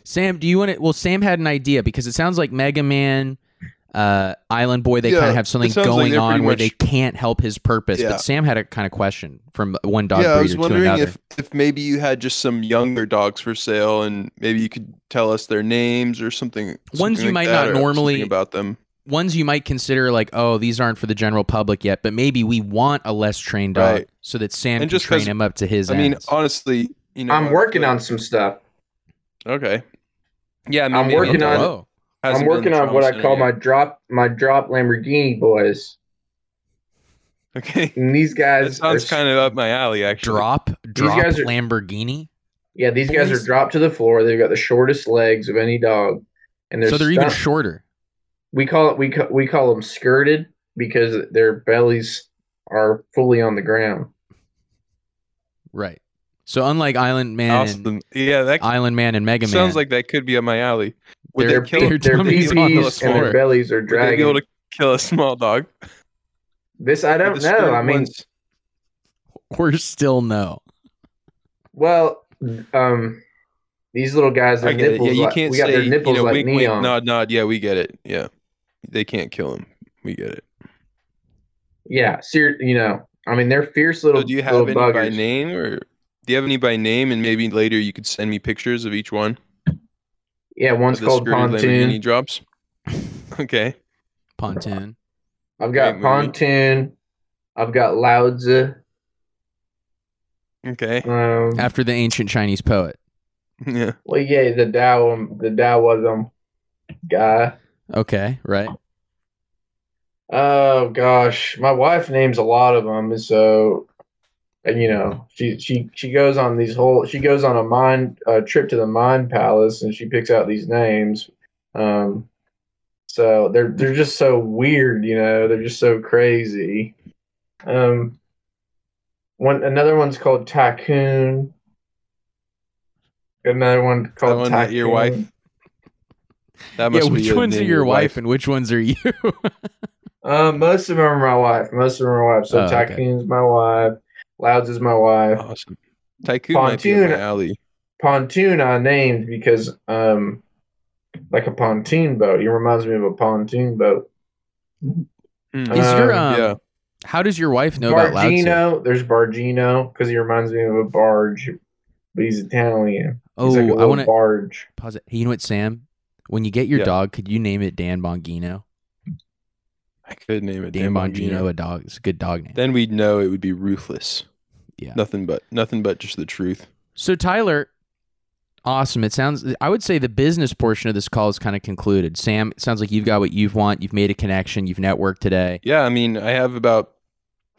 Sam, do you want to? Well, Sam had an idea because it sounds like Mega Man, uh, Island Boy, they Yeah, kind of have it something sounds like going they're on pretty where much- they can't help his purpose. Yeah. But Sam had a kind of question from one dog yeah, I breeder was to wondering another. if if maybe you had just some younger dogs for sale, and maybe you could tell us their names or something. Ones something you like might that, not or normally- about them. Ones you might consider like, oh, these aren't for the general public yet, but maybe we want a less trained dog Right. so that Sam And can just train 'cause- him up to his I mean, honestly, you know, I'm working like- on some stuff. Okay. Yeah, I mean, I'm maybe- working on- Whoa. I'm working on what I call yet. my drop my drop Lamborghini boys. Okay. And these That guys sounds are, kind of up my alley, actually. Drop, drop guys are- Lamborghini. yeah, these guys are dropped to the floor. They've got the shortest legs of any dog, and they're So they're even shorter. We call it we ca- we call them skirted because their bellies are fully on the ground. Right. So unlike Island Man and Yeah, that Island Man and Mega Man, sounds like that could be up my alley. Would They're- they kill, Their, they're their tummies on and their bellies are would they be able dragging. to kill a small dog? This I don't know. I mean, ones- we're still no. well, um, these little guys I have it. nipples. Yeah, you like, can't we got say their nipples you know, like wink, neon. wink, nod, nod. Yeah, we get it. Yeah, they can't kill him. We get it. Yeah, ser- you know, I mean, they're fierce little. So do you have little any by name, or do you have any by name? And maybe later you could send me pictures of each one. Yeah, one's the called skirted pontoon. Lamborghini drops. okay. Pontoon. I've got Great movie. pontoon. I've got Laozi. Okay. Um, After the ancient Chinese poet. Yeah. well, yeah, the Dao, the Daoism guy. Okay, right. Oh gosh, my wife names a lot of them, so and you know she she she goes on these whole she goes on a mind uh, trip to the mind palace and she picks out these names. Um, so they're they're just so weird, you know. They're just so crazy. Um, one another one's called Tycoon. Another one called one Tycoon. that your wife- That Yeah, be which the ones are name of your wife and which ones are you? Uh, most of them are my wife. Most of them are my wife. So Oh, okay. My wife. Louds is my wife. Awesome. Tycoon might be Pontoon- my alley. Pontoon I named because um, like a pontoon boat. He reminds me of a pontoon boat. Mm. Is your Um, um, yeah. how does your wife know about Lao Bargino. There's Bargino because he reminds me of a barge, but he's Italian. Oh, he's like a I want to barge. pause it. Hey, you know what, Sam? When you get your Yeah. dog, could you name it Dan Bongino? I could name it Dan Dan Bongino, Bongino. a dog. It's a good dog name. Then we'd know it would be ruthless. Yeah. Nothing but nothing but just the truth. So Tyler, awesome. It sounds. I would say the business portion of this call is kind of concluded. Sam, it sounds like you've got what you want. You've made a connection. You've networked today. Yeah, I mean, I have about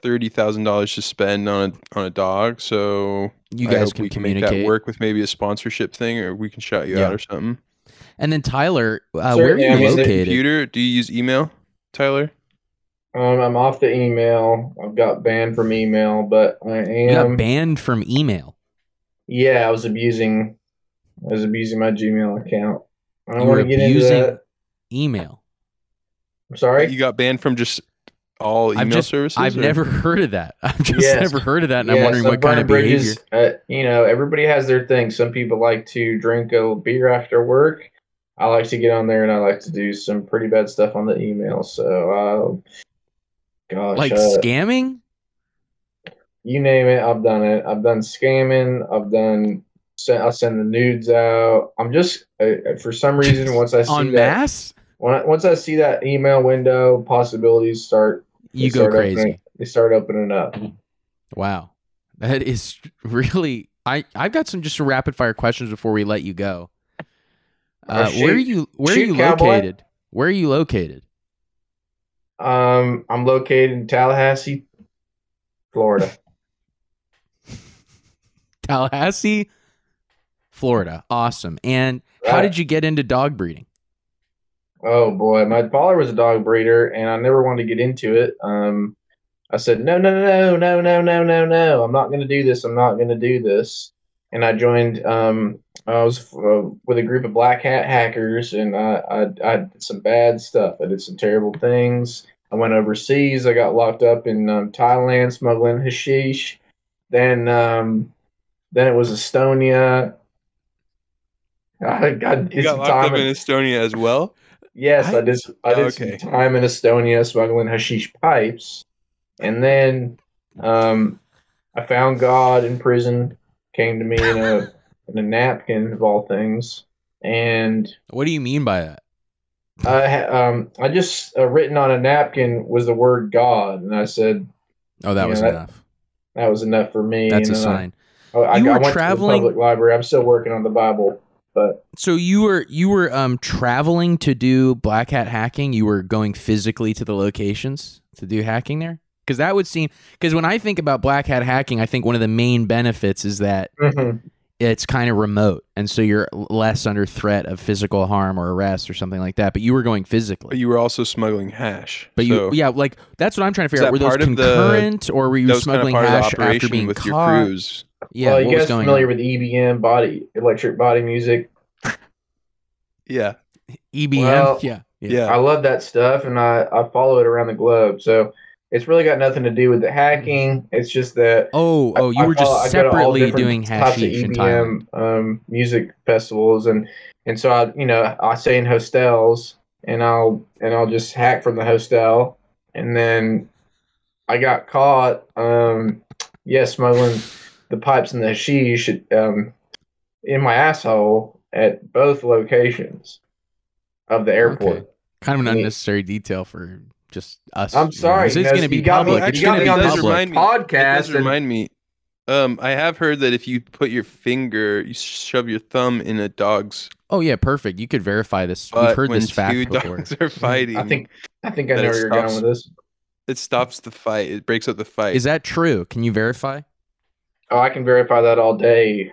thirty thousand dollars to spend on a on a dog, so You I guys hope can we can make communicate. that work with maybe a sponsorship thing, or we can shout you Yeah. out or something. And then Tyler, uh, where are you I mean, the located? Computer? Do you use email, Tyler? Um, I'm off the email. I've got banned from email, but I am You got banned from email. yeah, I was abusing. I was abusing my Gmail account. I don't You want to get into that. email. I'm sorry. You got banned from just all email I've just, services. I've or- never heard of that. I've just Yes. never heard of that, and I'm wondering some what kind of burn behavior. Uh, you know, everybody has their thing. Some people like to drink a beer after work. I like to get on there and I like to do some pretty bad stuff on the email. So, uh, gosh, Like uh, scamming? you name it, I've done it. I've done scamming. I've done. Send, I send the nudes out. I'm just uh, for some reason once I see On that mass? when I, once I see that email window, possibilities start. You go start crazy. Opening, they start opening up. Wow. That is really I I've got some just rapid fire questions before we let you go. Uh, Oh, where are you where are you cowboy. located? Where are you located? Um, I'm located in Tallahassee, Florida. Tallahassee, Florida. Awesome. And how did you get into dog breeding? Oh boy, my father was a dog breeder, and I never wanted to get into it. Um, I said, no, no, no, no, no, no, no, no. I'm not going to do this. I'm not going to do this. And I joined. Um, I was uh, with a group of black hat hackers, and I, I, I did some bad stuff. I did some terrible things. I went overseas. I got locked up in um, Thailand smuggling hashish. Then, um, then it was Estonia. I got You got locked time up in- in Estonia as well. Yes, I, I- did. I did Okay. some time in Estonia smuggling hashish pipes, and then um, I found God in prison. Came to me in a in a napkin of all things, and What do you mean by that? I um I just uh, written on a napkin was the word God, and I said Oh, that was that- enough. that was enough for me. That's a and then I- sign. I, I, You I were went traveling- to the public library. I'm still working on the Bible. But So you were you were um traveling to do black hat hacking. You were going physically to the locations to do hacking there. Because that would seem because when I think about black hat hacking, I think one of the main benefits is that mm-hmm. it's kind of remote, and so you're less under threat of physical harm or arrest or something like that. But you were going But physically. you were also smuggling hash. But you, yeah, like that's what I'm trying to figure out. Were those part of the- concurrent, or were you that was kind of smuggling hash after being with your caught? crews. Yeah, well, what you was guys going familiar on? with EBM body electric body music? Yeah, EBM, Well, yeah, yeah. I love that stuff, and I I follow it around the globe. So it's really got nothing to do with the hacking. It's just that Oh, I- oh, you I were follow- just I go to all separately doing types of hashish Thailand. EBM um, music festivals, and and so I you know I stay in hostels, and I'll and I'll just hack from the hostel, and then I got caught, um, yeah, smuggling the pipes and the hashish um, in my asshole at both locations of the airport. Okay. Kind of an unnecessary detail for just us. I'm sorry, This is going to be you got me- public. Well, It's you going me to on be this public. remind me- podcast. That does and- remind me. Um, I have heard that if you put your finger, you shove your thumb in a dog's Oh yeah, perfect. You could verify this. We've heard when this fact two before. dogs are fighting. I think I think I know where you're stops- going with this. it stops the fight. It breaks up the fight. Is that true? Can you verify? Oh, I can verify that all day.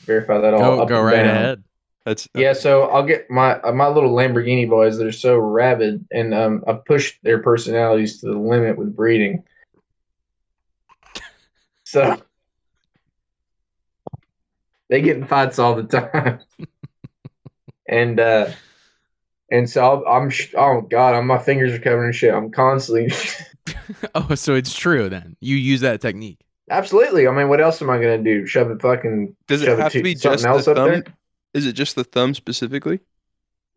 Verify that all Go up go and right down. ahead. That's Yeah, so I'll get my uh, my little Lamborghini boys that are so rabid, and um, I've pushed their personalities to the limit with breeding. So they get in fights all the time, and uh, and so I'll, I'm sh- oh god, I'm, my fingers are covered in shit. I'm constantly Oh, so it's true then. You use that technique. absolutely. I mean, what else am I gonna do? Shove it fucking Does it have to to- be something just else the up thumb? There? Is it just the thumb specifically?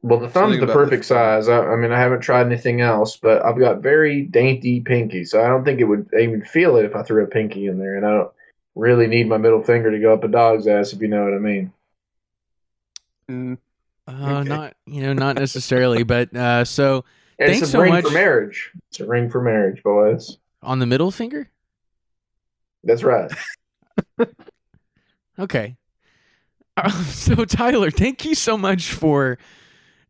Well, the thumb's Something the about the perfect thumb. size. I, I mean, I haven't tried anything else, but I've got very dainty pinky, so I don't think it would even feel it if I threw a pinky in there. And I don't really need my middle finger to go up a dog's ass, if you know what I mean. Mm, Uh, Okay. not you know, not necessarily, but uh, so And Thanks it's a so ring much. for marriage. It's a ring for marriage, boys. on the middle finger. That's right. Okay. Uh, so Tyler, thank you so much for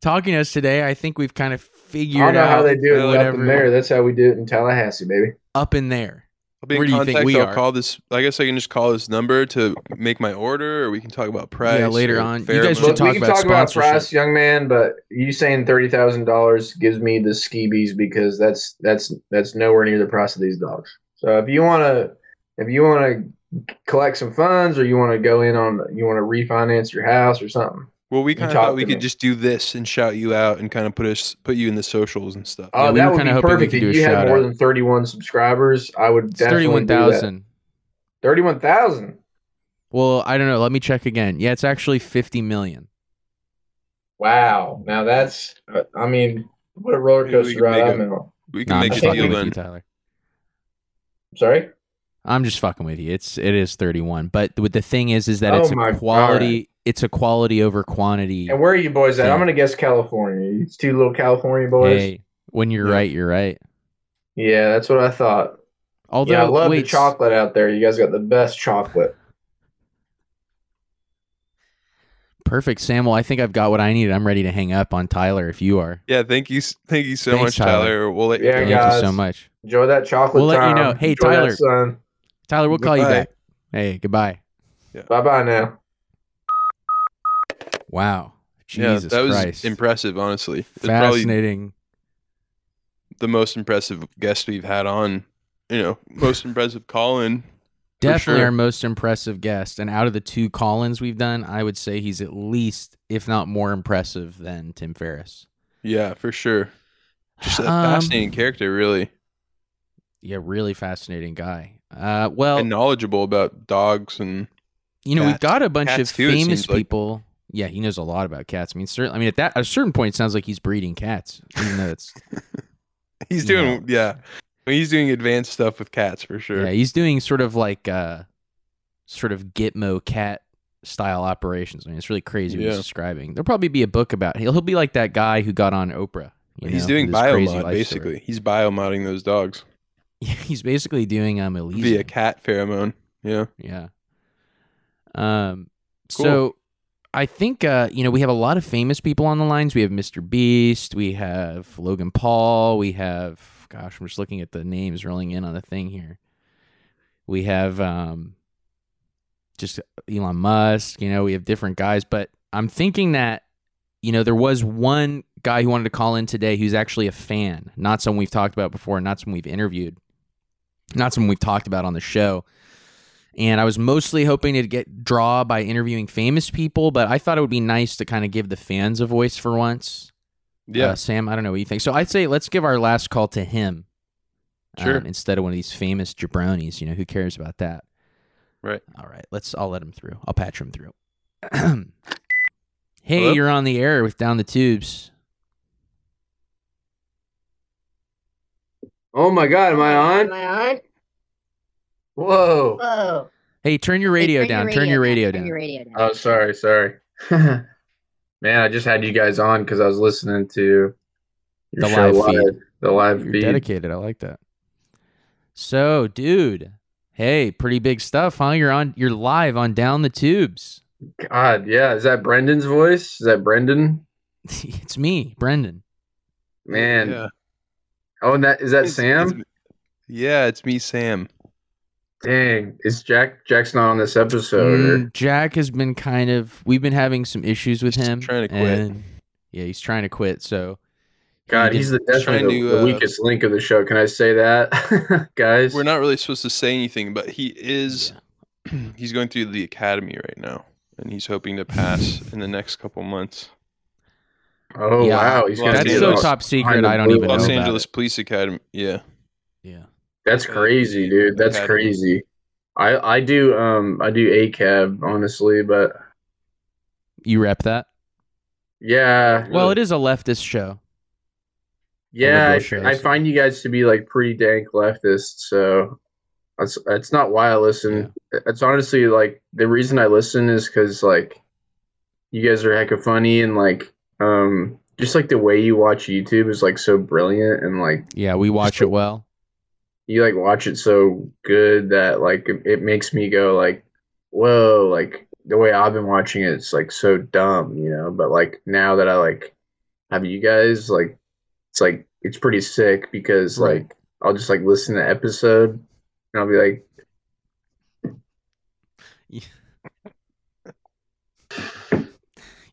talking to us today. I think we've kind of I figured don't know out how they do it up in there. That's how we do it in Tallahassee, baby. up in there. I'll be Where in do you think we I'll are? call this. I guess I can just call this number to make my order, or we can talk about price. Yeah, later on. You fair guys should amount. talk we can about talk about price, young man, but you saying thirty thousand dollars gives me the skeebies because that's that's that's nowhere near the price of these dogs. So if you want to, if you want to collect some funds, or you want to go in on, you want to refinance your house or something. Well, we You kind of talk thought we could me. just do this and shout you out and kind of put us put you in the socials and stuff. Oh, we that were would kinda be perfect. If you had more out. than thirty-one subscribers, I would It's definitely thirty-one thousand. Thirty-one thousand. Well, I don't know. Let me check again. Yeah, it's actually fifty million. Wow. Now that's, uh, I mean, what a roller Maybe we coaster can ride make I'm a- in. We No, can I'm make just a deal with then. you, Tyler. Sorry. I'm just fucking with you. It's it is 31, but with the thing is, is that Oh it's a quality. It's a quality over quantity. And where are you boys at? Yeah. I'm gonna guess California. It's two little California boys. Hey, when you're Yeah. right, you're right. Yeah, that's what I thought. Although, yeah, I love wait, the chocolate out there. You guys got the best chocolate. perfect, Samuel. I think I've got what I need. I'm ready to hang up on Tyler. If you are, Yeah, thank you, thank you so Thanks, much, Tyler. Tyler. We'll let you Yeah, go. thank guys. you so much, Enjoy that chocolate. We'll let you know. Hey, Enjoy that Tyler. Son. Tyler. We'll call you back. Hey, goodbye. Bye bye now. Wow, Jesus Yeah, Jesus that was Christ, impressive. Honestly, it's fascinating. the most impressive guest we've had on. You know, most impressive call-in. Definitely sure. our most impressive guest. And out of the two call-ins we've done, I would say he's at least, if not more impressive than Tim Ferriss. Yeah, for sure. Just a Um, fascinating character, really, Yeah, really fascinating guy. Uh, well, and knowledgeable about dogs and you know, we've got a bunch Cats of too, famous seems like. people. Yeah, he knows a lot about cats. I mean, certainly. I mean, at that at a certain point, it sounds like he's breeding cats. Even though it's he's doing yeah. He's doing advanced stuff with cats for sure. yeah, he's doing sort of like uh, sort of Gitmo cat style operations. I mean, it's really crazy what he's describing. There'll probably be a book about. He'll he'll be like that guy who got on Oprah. he's know, doing biomod basically. story. He's biomodding those dogs he's basically doing um Elysium. via cat pheromone. Yeah. Yeah. Um. Cool. So, I think uh, you know we have a lot of famous people on the lines. We have Mr. Beast, we have Logan Paul, we have gosh, I'm just looking at the names rolling in on the thing here. We have um, just Elon Musk. You know, we have different guys, but I'm thinking that you know there was one guy who wanted to call in today who's actually a fan, not someone we've talked about before, not someone we've interviewed, not something we've talked about on the show and I was mostly hoping to get draw by interviewing famous people, but I thought it would be nice to kind of give the fans a voice for once. Yeah. Uh, Sam, I don't know what you think. So I'd say let's give our last call to him. Sure. um, instead of one of these famous jabronis, you know, who cares about that? Right. All right. Let's. I'll let him through. I'll patch him through. hey, Hello? you're on the air with Down the Toobs. Oh my god, am I on? Am I on? Whoa. Whoa. Hey, turn your Hey, radio down. Turn your radio Turn down. your radio down. Oh, sorry, sorry. Man, I just had you guys on because I was listening to your The show live feed. The live You're feed. dedicated. I like that. So, dude, hey, pretty big stuff, huh? You're on. You're live on Down the Toobs. God, yeah. Is that Brendan's voice? Is that Brendan? it's me, Brendan. Man. Yeah. Oh, and that is that It's- Sam? it's- yeah, it's me, Sam. Dang, is Jack? Jack's not on this episode. Mm, Jack has been kind of. We've been having some issues with He's him. trying to quit. and- yeah, he's trying to quit. So, God, he he's the definitely the, to, the uh, weakest link of the show. Can I say that, guys? We're not really supposed to say anything, but he is. He's going through the academy right now, and he's hoping to pass in the next couple months. Oh Yeah, wow, he's gonna that's so Angeles. top secret. I don't blue even know Los about Angeles it. Police Academy. Yeah. Yeah. That's crazy, dude. That's Academy. crazy. I I do um I do a cab honestly, but You rep that? yeah. Well, it is a leftist show. Yeah, I, shows. I find you guys to be like pretty dank leftists, so that's that's not why I listen. It's honestly like the reason I listen is because like you guys are heck hecka funny and like um just like the way you watch YouTube is like so brilliant and like Yeah, we watch it well. you like watch it so good that like it, it makes me go like whoa like the way I've been watching it it's like so dumb you know but like now that I like have you guys like it's like it's pretty sick because Right. like I'll just like listen to episode and I'll be like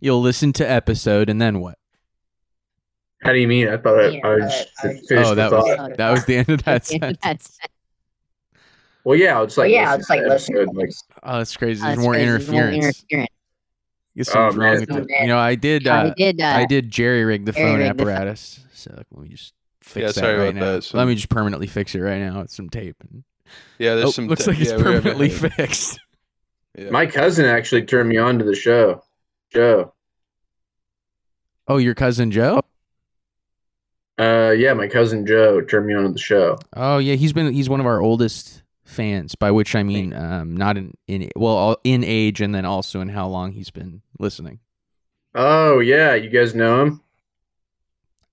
You'll listen to episode and then what? how do you mean I thought I, Yeah, I was just I- finished oh, the that thought. was that was the end of that sentence. well yeah I'll just oh, like yeah, it's like to listen. episode, like Oh, that's crazy. uh, There's it's more crazy, there's more interference. interference. Guess Oh, wrong man. with Oh, it. You know, I did. I Uh, did. Uh, I did jerry rig the phone jerry-rig the phone. apparatus. So let me just fix Yeah, that sorry right about now. that. So- Let me just permanently fix it right now with some tape. And, Yeah, there's oh, some. looks te- like it's yeah, we permanently fixed. yeah. my cousin actually turned me on to the show Joe Oh, your cousin Joe? uh yeah my cousin Joe turned me on to the show Oh yeah, he's been he's one of our oldest fans. By which I mean, um, not in in well in age and then also in how long he's been listening. oh yeah you guys know him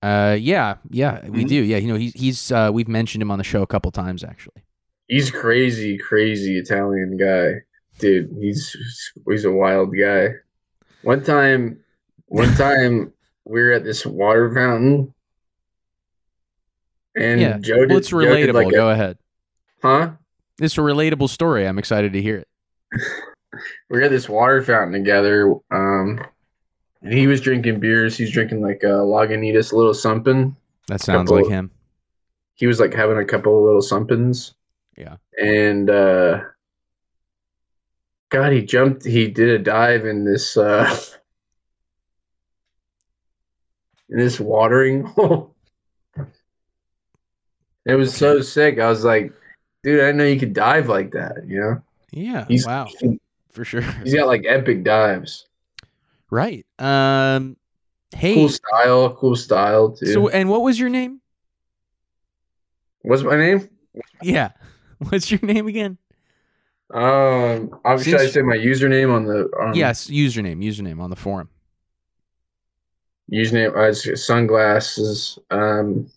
Uh, yeah, yeah, we Mhm. do. Yeah, you know, he's he's uh, we've mentioned him on the show a couple times actually. He's crazy, crazy Italian guy, dude. He's he's a wild guy. One time, one time we were at this water fountain, and yeah, Joe did. well, it's Joe did relatable. like a- Go ahead. huh? It's a relatable story. I'm excited to hear it. We were at this water fountain together, um, and he was drinking beers. He's drinking like a Lagunitas little something. That sounds Couple- like him. He was like having a couple of little somethings. Yeah. And uh God, he jumped he did a dive in this uh in this watering hole. It was so sick. I was like, dude, I know you could dive like that, you know? Yeah. He's wow. For sure. he's got like epic dives. Right. Um. Hey. Cool style, cool style too. so, and what was your name? What's my name? Yeah. What's your name again? Um, I'm, should I say my username on the um, yes. Username. Username on the forum. username? Uh, sunglasses. Um,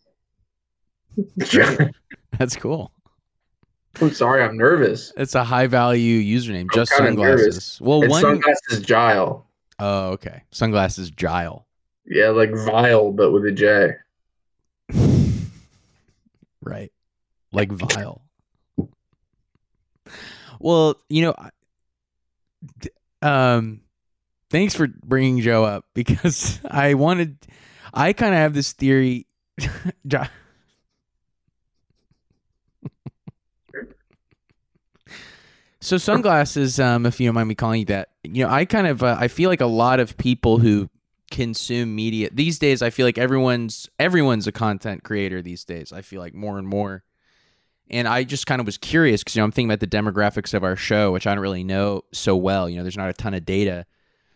That's cool. I'm sorry, I'm nervous. It's a high value username. Just kinda sunglasses. nervous. Well, It's one. sunglasses Jile. Oh, okay. Sunglasses Jile. Yeah, like vile, but with a J. right. Like vile. Well, you know, um, thanks for bringing Joe up because I wanted, I kind of have this theory. So sunglasses, um, if you don't mind me calling you that, you know, I kind of, uh, I feel like a lot of people who consume media these days, I feel like everyone's everyone's a content creator these days. I feel like more and more. And I just kind of was curious because you know I'm thinking about the demographics of our show, which I don't really know so well. You know, there's not a ton of data.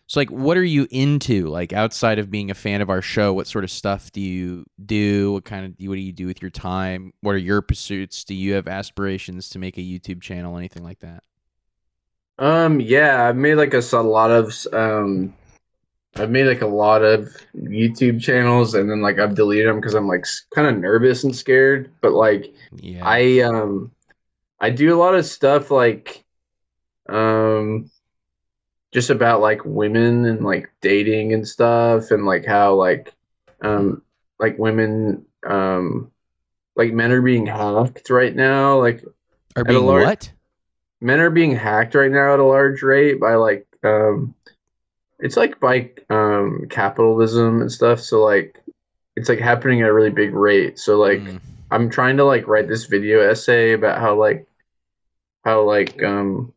So like, what are you into? Like outside of being a fan of our show, what sort of stuff do you do? What kind of what do you do with your time? What are your pursuits? Do you have aspirations to make a YouTube channel, anything like that? Um, yeah, I've made like a lot of um, I've made like a lot of YouTube channels, and then like I've deleted them because I'm like kind of nervous and scared. But like Yeah, I um, I do a lot of stuff like um, just about like women and like dating and stuff, and like how like um, like women um, like men are being hacked right now, like are being large- what? men are being hacked right now at a large rate by like um it's like by um capitalism and stuff so like it's like happening at a really big rate so like Mm. i'm trying to like write this video essay about how like how like um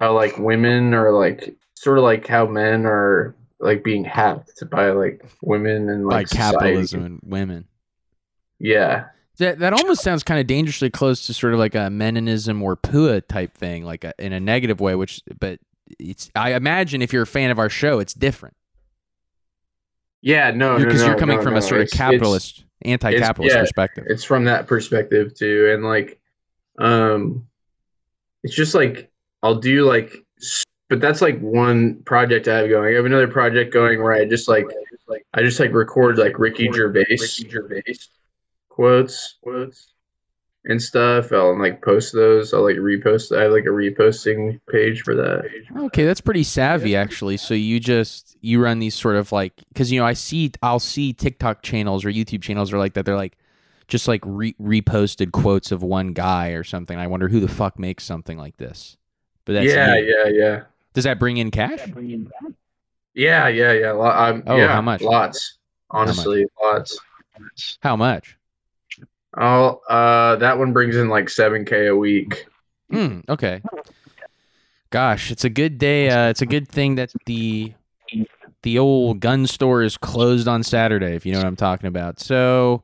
how like women are like sort of like how men are like being hacked by like women and by like society. capitalism and women. yeah That that almost sounds kind of dangerously close to sort of like a Meninism or Pua type thing, like a, in a negative way. Which, but it's I imagine if you're a fan of our show, it's different yeah no because no, you're coming no, from no. a sort of It's- it's- capitalist, anti-capitalist yeah, perspective. it's from that perspective too and like um it's just like i'll do like but that's like one project i have going i have another project going where i just like i just like record like Ricky Gervais, ricky gervais quotes quotes and stuff i'll like post those i'll like repost i have like a reposting page for that Okay, that's pretty savvy actually. So you just you run these sort of like because you know I see I'll see TikTok channels or YouTube channels are like that. They're like just like re- reposted quotes of one guy or something. I wonder who the fuck makes something like this. But that's yeah you. yeah yeah Does that bring in cash? yeah yeah yeah lo- I'm, Oh, yeah, how much? lots honestly lots How much? Oh, uh, that one brings in like 7k a week. Hmm. Okay. Gosh, it's a good day. Uh, it's a good thing that the the old gun store is closed on Saturday. If you know what I'm talking about. So,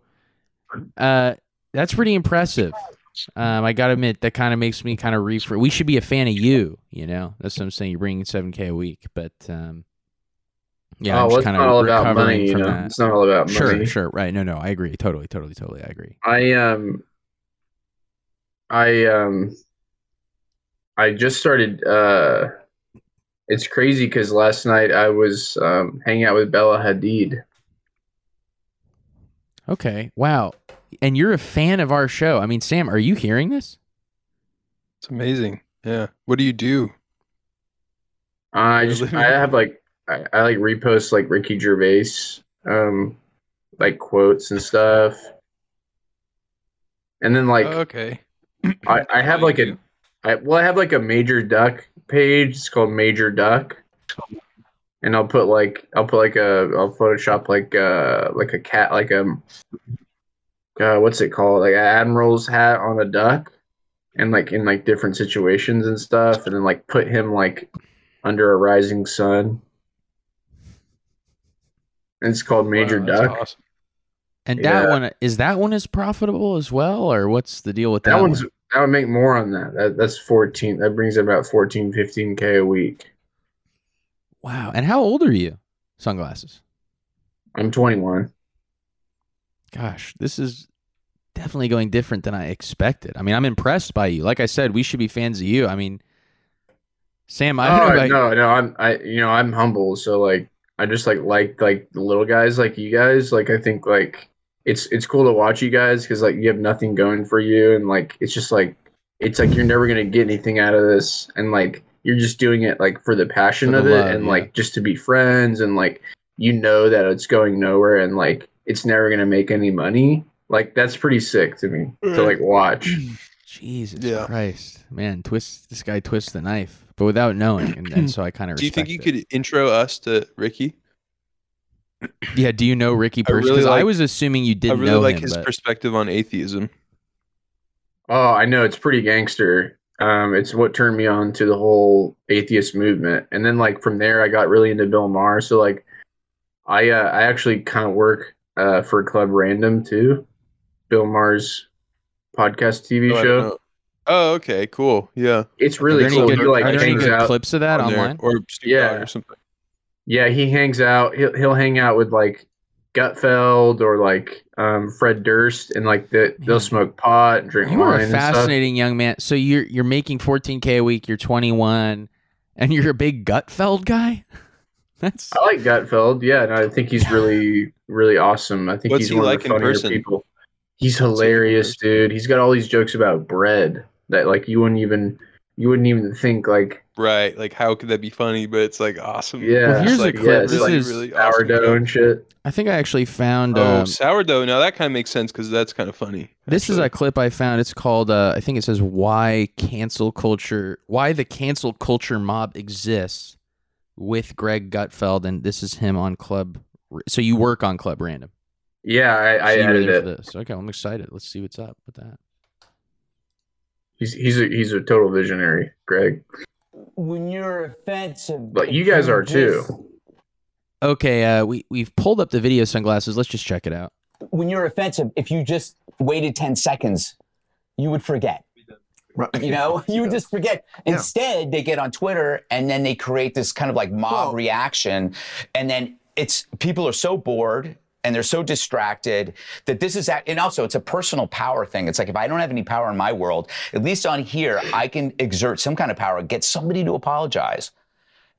uh, that's pretty impressive. Um, I gotta admit that kind of makes me kind of refer. We should be a fan of you. You know, that's what I'm saying. You're bringing 7k a week, but um, yeah, oh, I'm well, it's kind not all about money, you know. that. It's not all about Sure, money. sure, sure, right. No, no, I agree. Totally, totally, totally. I agree. I um, I um, I just started. Uh, it's crazy because last night I was um hanging out with Bella Hadid. Okay. Wow. And you're a fan of our show. I mean, Sam, are you hearing this? It's amazing. Yeah. What do you do? I just I have like I, I like repost like Ricky Gervais um like quotes and stuff. And then like Oh, okay. I, I have like a I well I have like a Major Duck page. It's called Major Duck. And I'll put like I'll put like a I'll Photoshop like uh like a cat like a uh, what's it called like an admiral's hat on a duck, and like in like different situations and stuff, and then like put him like under a rising sun. And it's called Major Wow, Duck. awesome. And that Yeah. one is that one as profitable as well, or what's the deal with that, That one's one? that would make more on that. that that's 14. That brings in about 14, 15 k a week. Wow. And how old are you? Sunglasses. I'm 21. Gosh, this is definitely going different than I expected. I mean, I'm impressed by you. Like I said, we should be fans of you. I mean, Sam, I don't oh, know about no, no, I'm I you know I'm humble, so like I just like like like the little guys like you guys. Like I think like it's it's cool to watch you guys because like you have nothing going for you, and like it's just like it's like you're never gonna get anything out of this, and like you're just doing it like for the passion For of it love, and yeah. like just to be friends and like you know that it's going nowhere and like it's never gonna make any money. Like that's pretty sick to me to mm. like watch. Jesus Yeah. Christ, man! Twist this guy twists the knife, but without knowing, and, and so I kind of. Do you think you could intro us to Ricky? Yeah. Do you know Ricky I really personally? Because I, was assuming you didn't know. I really know like him, his but perspective on atheism. Oh, I know it's pretty gangster. Um, it's what turned me on to the whole atheist movement, and then like from there, I got really into Bill Maher. So like, I uh, I actually kind of work uh, for Club Random too, Bill Maher's podcast TV Oh, I don't show. Know. Oh, okay, cool. Yeah. It's are really there cool. good, He like are there any hangs good out. clips of that on there. online? or Snoop Yeah. Dogg or something. Yeah, he hangs out. He'll he'll hang out with like Gutfeld or like um, Fred Durst, and like the, they'll Man. smoke pot and drink You wine are a and stuff. fascinating young man. So you're you're making 14k a week. You're 21, and you're a big Gutfeld guy. That's I like Gutfeld. Yeah, and I think he's really, really awesome. I think What's he's he one like of the funnier person? people. He's What's he like in hilarious, dude. He's got all these jokes about bread that like you wouldn't even you wouldn't even think like Right. Like, how could that be funny? But it's like awesome. yeah. Well, here's it's a clip. Yeah, it's This like is really sourdough joke. and shit. I think I actually found. Oh, um, sourdough. Now that kind of makes sense because that's kind of funny. This is a clip I found. It's called uh, I think it says why cancel culture why the cancel culture mob exists with Greg Gutfeld and this is him on Club so you work on Club Random. Yeah, I, I So you added it. this. Okay, I'm excited. Let's see what's up with that. He's he's a he's a total visionary, Greg. when you're offensive. But you guys are too. Okay, uh, we we've pulled up the video sunglasses. Let's just check it out. When you're offensive, if you just waited 10 seconds, you would forget. You know, you would just forget. Instead, they get on Twitter and then they create this kind of like mob Well- reaction. And then it's people are so bored and they're so distracted that this is, act- and also it's a personal power thing. It's like if I don't have any power in my world, at least on here, I can exert some kind of power, get somebody to apologize.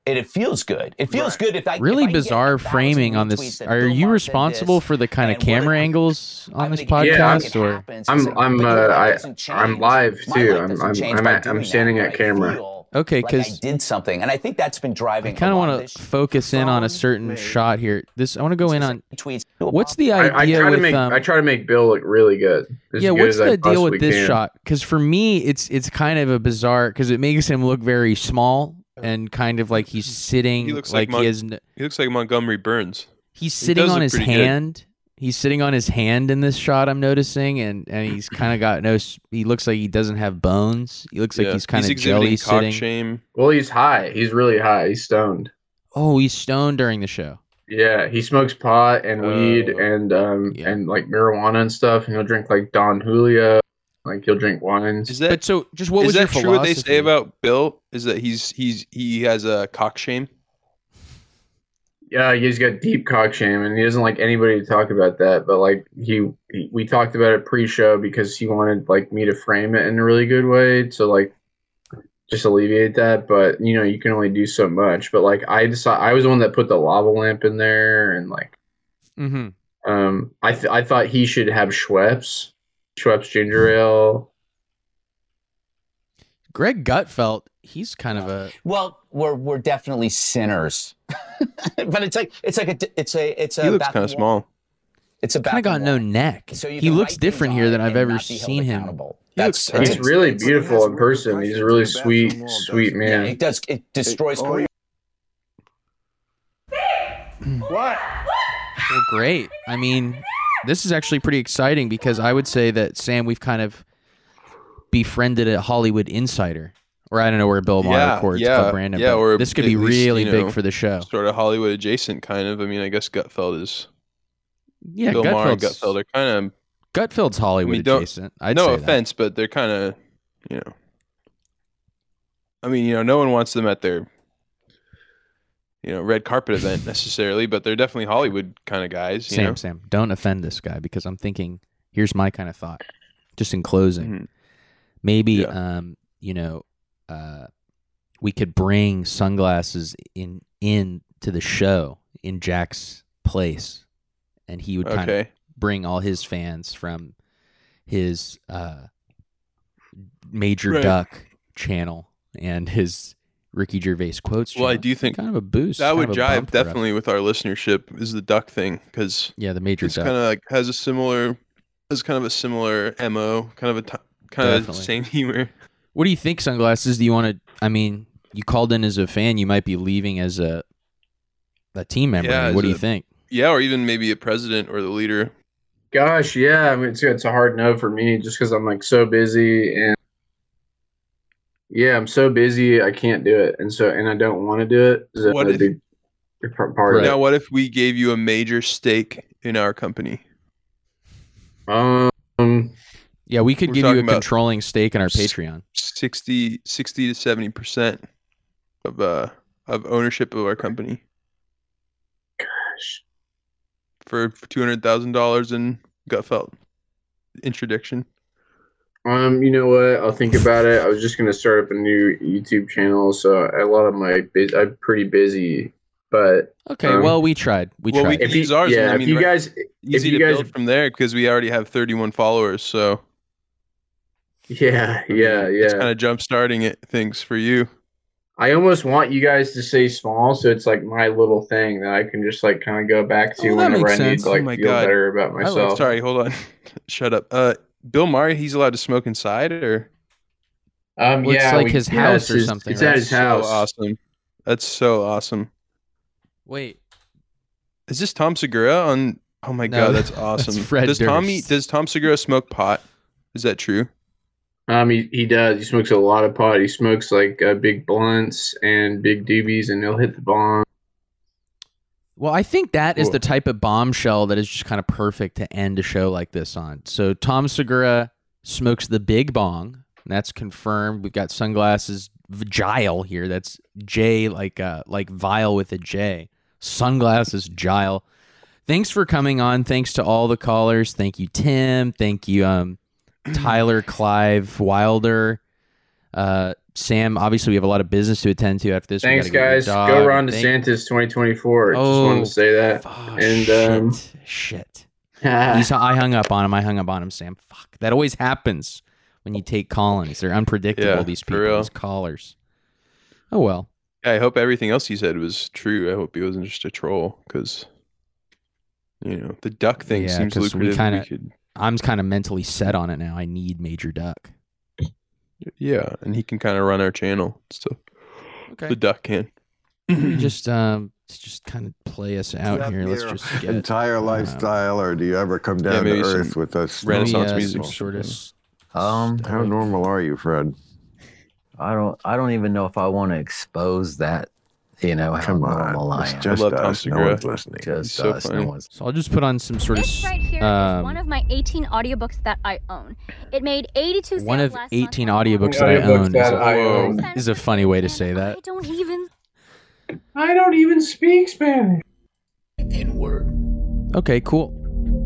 And it feels good. It feels good if I Really if I bizarre a framing on this. Are you responsible this, for the kind of camera it- angles on I'm this gonna Yeah, podcast? I'm- or. I'm I'm uh, I I'm live too. I'm I'm I'm, at, I'm standing at camera. feel Okay, like I 'cause- did something, and I think that's been driving. I kind of want want to focus in on a certain shot here. This I want to go in on tweets. what's the I, I idea try to with make um, I try to make Bill look really good. As yeah, good what's as I the deal with this can. shot? Because for me, it's it's kind of a bizarre because it makes him look very small and kind of like he's sitting He looks like, like Mon- he has n- He looks like Montgomery Burns. he's sitting does on his hand. good. Hand. He's sitting on his hand in this shot. I'm noticing, and and he's kind of got no. He looks like he doesn't have bones. He looks like he's kind of exhibiting jelly cock sitting. shame. Well, he's high. He's really high. He's stoned. Oh, he's stoned during the show. Yeah, he smokes pot and weed Oh. and um Yeah. and like marijuana and stuff, and he'll drink like Don Julio. Like he'll drink wines. Is that But so, just what is was that your true? What they say about Bill is that he's he's he has a cock shame. Yeah, he's got deep cock shame, and he doesn't like anybody to talk about that. But like he, he we talked about it pre-show because he wanted like me to frame it in a really good way to like just alleviate that. But you know, you can only do so much. But like I decided, I was the one that put the lava lamp in there, and like mm-hmm. um, I th- I thought he should have Schweppes, Schweppes ginger ale. Greg Gutfeld, he's kind of a Well, we're we're definitely sinners, but it's like it's like a it's a it's a He looks kind of small. It's a kind of got no neck. So he looks different here than I've ever not be held seen him. accountable. He That's looks tight. He's really beautiful in person. He's a really sweet, sweet yeah, man. it does it destroys Oh, career. What? Well, great. I mean, this is actually pretty exciting because I would say that Sam, we've kind of befriended a Hollywood insider, or I don't know where Bill Maher Yeah, records yeah, Club Random. yeah, or this could be least, really you big for the show. Sort of Hollywood adjacent, kind of. I mean, I guess Gutfeld is Yeah, Bill Maher and Gutfeld are kind of. Gutfeld's Hollywood I mean, adjacent. I'd no say that. offense, but they're kind of you know. I mean, you know, no one wants them at their you know red carpet event necessarily, but they're definitely Hollywood kind of guys. You Sam, know? Sam, don't offend this guy because I'm thinking. Here's my kind of thought, just in closing. Mhm. maybe Yeah. um you know uh we could bring sunglasses in in to the show in Jack's place and he would kind of bring all his fans from his uh major Right. duck channel and his Ricky Gervais quotes. Well, I do think kind of a boost. that would jive bump for us. definitely with our listenership is the duck thing because Yeah, the major it's duck. kind of like has a similar, has kind of a similar mo, kind of a t- kind of Definitely. same humor. What do you think, sunglasses? Do you want to? I mean, you called in as a fan. You might be leaving as a a team member. Yeah, what as do you think? Yeah, or even maybe a president or the leader. Gosh, yeah, I mean, it's it's a hard no for me just because I'm like so busy and yeah, I'm so busy I can't do it, and so and I don't want to do it. So What if- be part part of Now, it. what if we gave you a major stake in our company? Um, Yeah, we could We're give you a controlling stake in our Patreon. 60, 60 to seventy percent of uh of ownership of our company gosh, for two hundred thousand dollars in Gutfeld introduction. um, you know what? I'll think about it. I was just gonna start up a new YouTube channel, so a lot of my bus- I'm pretty busy, but Okay, Um, well, we tried. We well, we tried. could use ours. yeah, I if mean, you guys, easy you to guys- build from there because we already have thirty one followers. So yeah, I mean, yeah, it's yeah. kind of jump starting it things for you. I almost want you guys to say small, so it's like my little thing that I can just like kind of go back to Oh, whenever I makes need to like Oh my feel God. better about like- myself. Sorry, hold on. Shut up. Uh, Bill Murray, he's allowed to smoke inside, or Um, Well, it's yeah, like we- his house it's or something, It's right? at his so house. awesome. That's so awesome. Wait, Is this Tom Segura on? Oh my No, god, that's that's awesome. Fred does Tommy? Durst. Does Tom Segura smoke pot? Is that true? Um, he, he does. He smokes a lot of pot. He smokes like uh, big blunts and big doobies, and he'll hit the bomb. Well, I think that is Cool. the type of bombshell that is just kind of perfect to end a show like this on. So Tom Segura smokes the big bong. and That's confirmed. We've got sunglasses Jile here. That's J like uh like vial with a J. Sunglasses Jile. Thanks for coming on. Thanks to all the callers. Thank you, Tim. Thank you, um, Tyler, Clive, Wilder, uh, Sam. Obviously, we have a lot of business to attend to after this. We Thanks, gotta get your guys. Go Ron DeSantis 2024. Just Oh, wanted to say that. Oh, And, shit. um, shit. He's, I hung up on him. I hung up on him, Sam. Fuck. That always happens when you take call-ins. They're unpredictable, Yeah, these for people, these callers. Oh, well. I hope everything else he said was true. I hope he wasn't just a troll because, you know, the duck thing Yeah, seems 'cause we lucrative. kinda- could, I'm kind of mentally set on it now. I need Major Duck. yeah, and he can kind of run our channel. So Okay. the duck can. just um just kind of play us out here. Let's just get entire lifestyle, or do you ever come down maybe to some earth with us? maybe, Renaissance uh, music some sort of. Um, How normal are you, Fred? I don't. I don't even know if I want to expose that. You know how Come normal on, I it's am. just love Tom us. No Segura. one's listening. Just so us. funny. No one's. So I'll just put on some sort of This right here is um, one of my 18 audiobooks that I own. It made 82 one sales of last 18 month audiobooks that I Audiobooks own is that a, I own. is a funny way to say that. I don't even I don't even speak Spanish. inward. Okay, cool.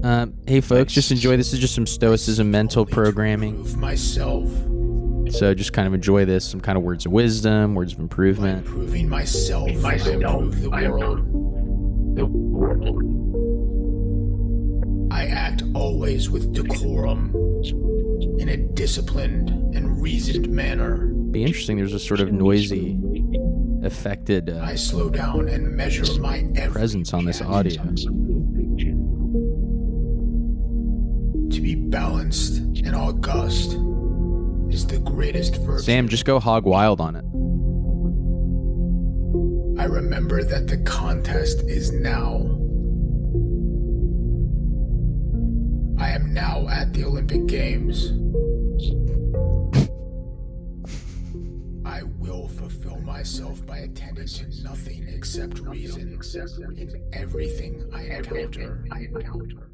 Um, hey folks, just enjoy. This is just some stoicism mental programming. Prove myself. So just kind of enjoy this. Some kind of words of wisdom, words of By improvement. proving myself, I improve the world. I act always with decorum, in a disciplined and reasoned manner. Be interesting. There's a sort of noisy, affected uh, I slow down and measure my presence on this audio. To be balanced and august is the greatest virtue. Sam, just go hog wild on it. I remember that the contest is now. I am now at the Olympic Games. I will fulfill myself by attending to nothing except reason in everything I encounter.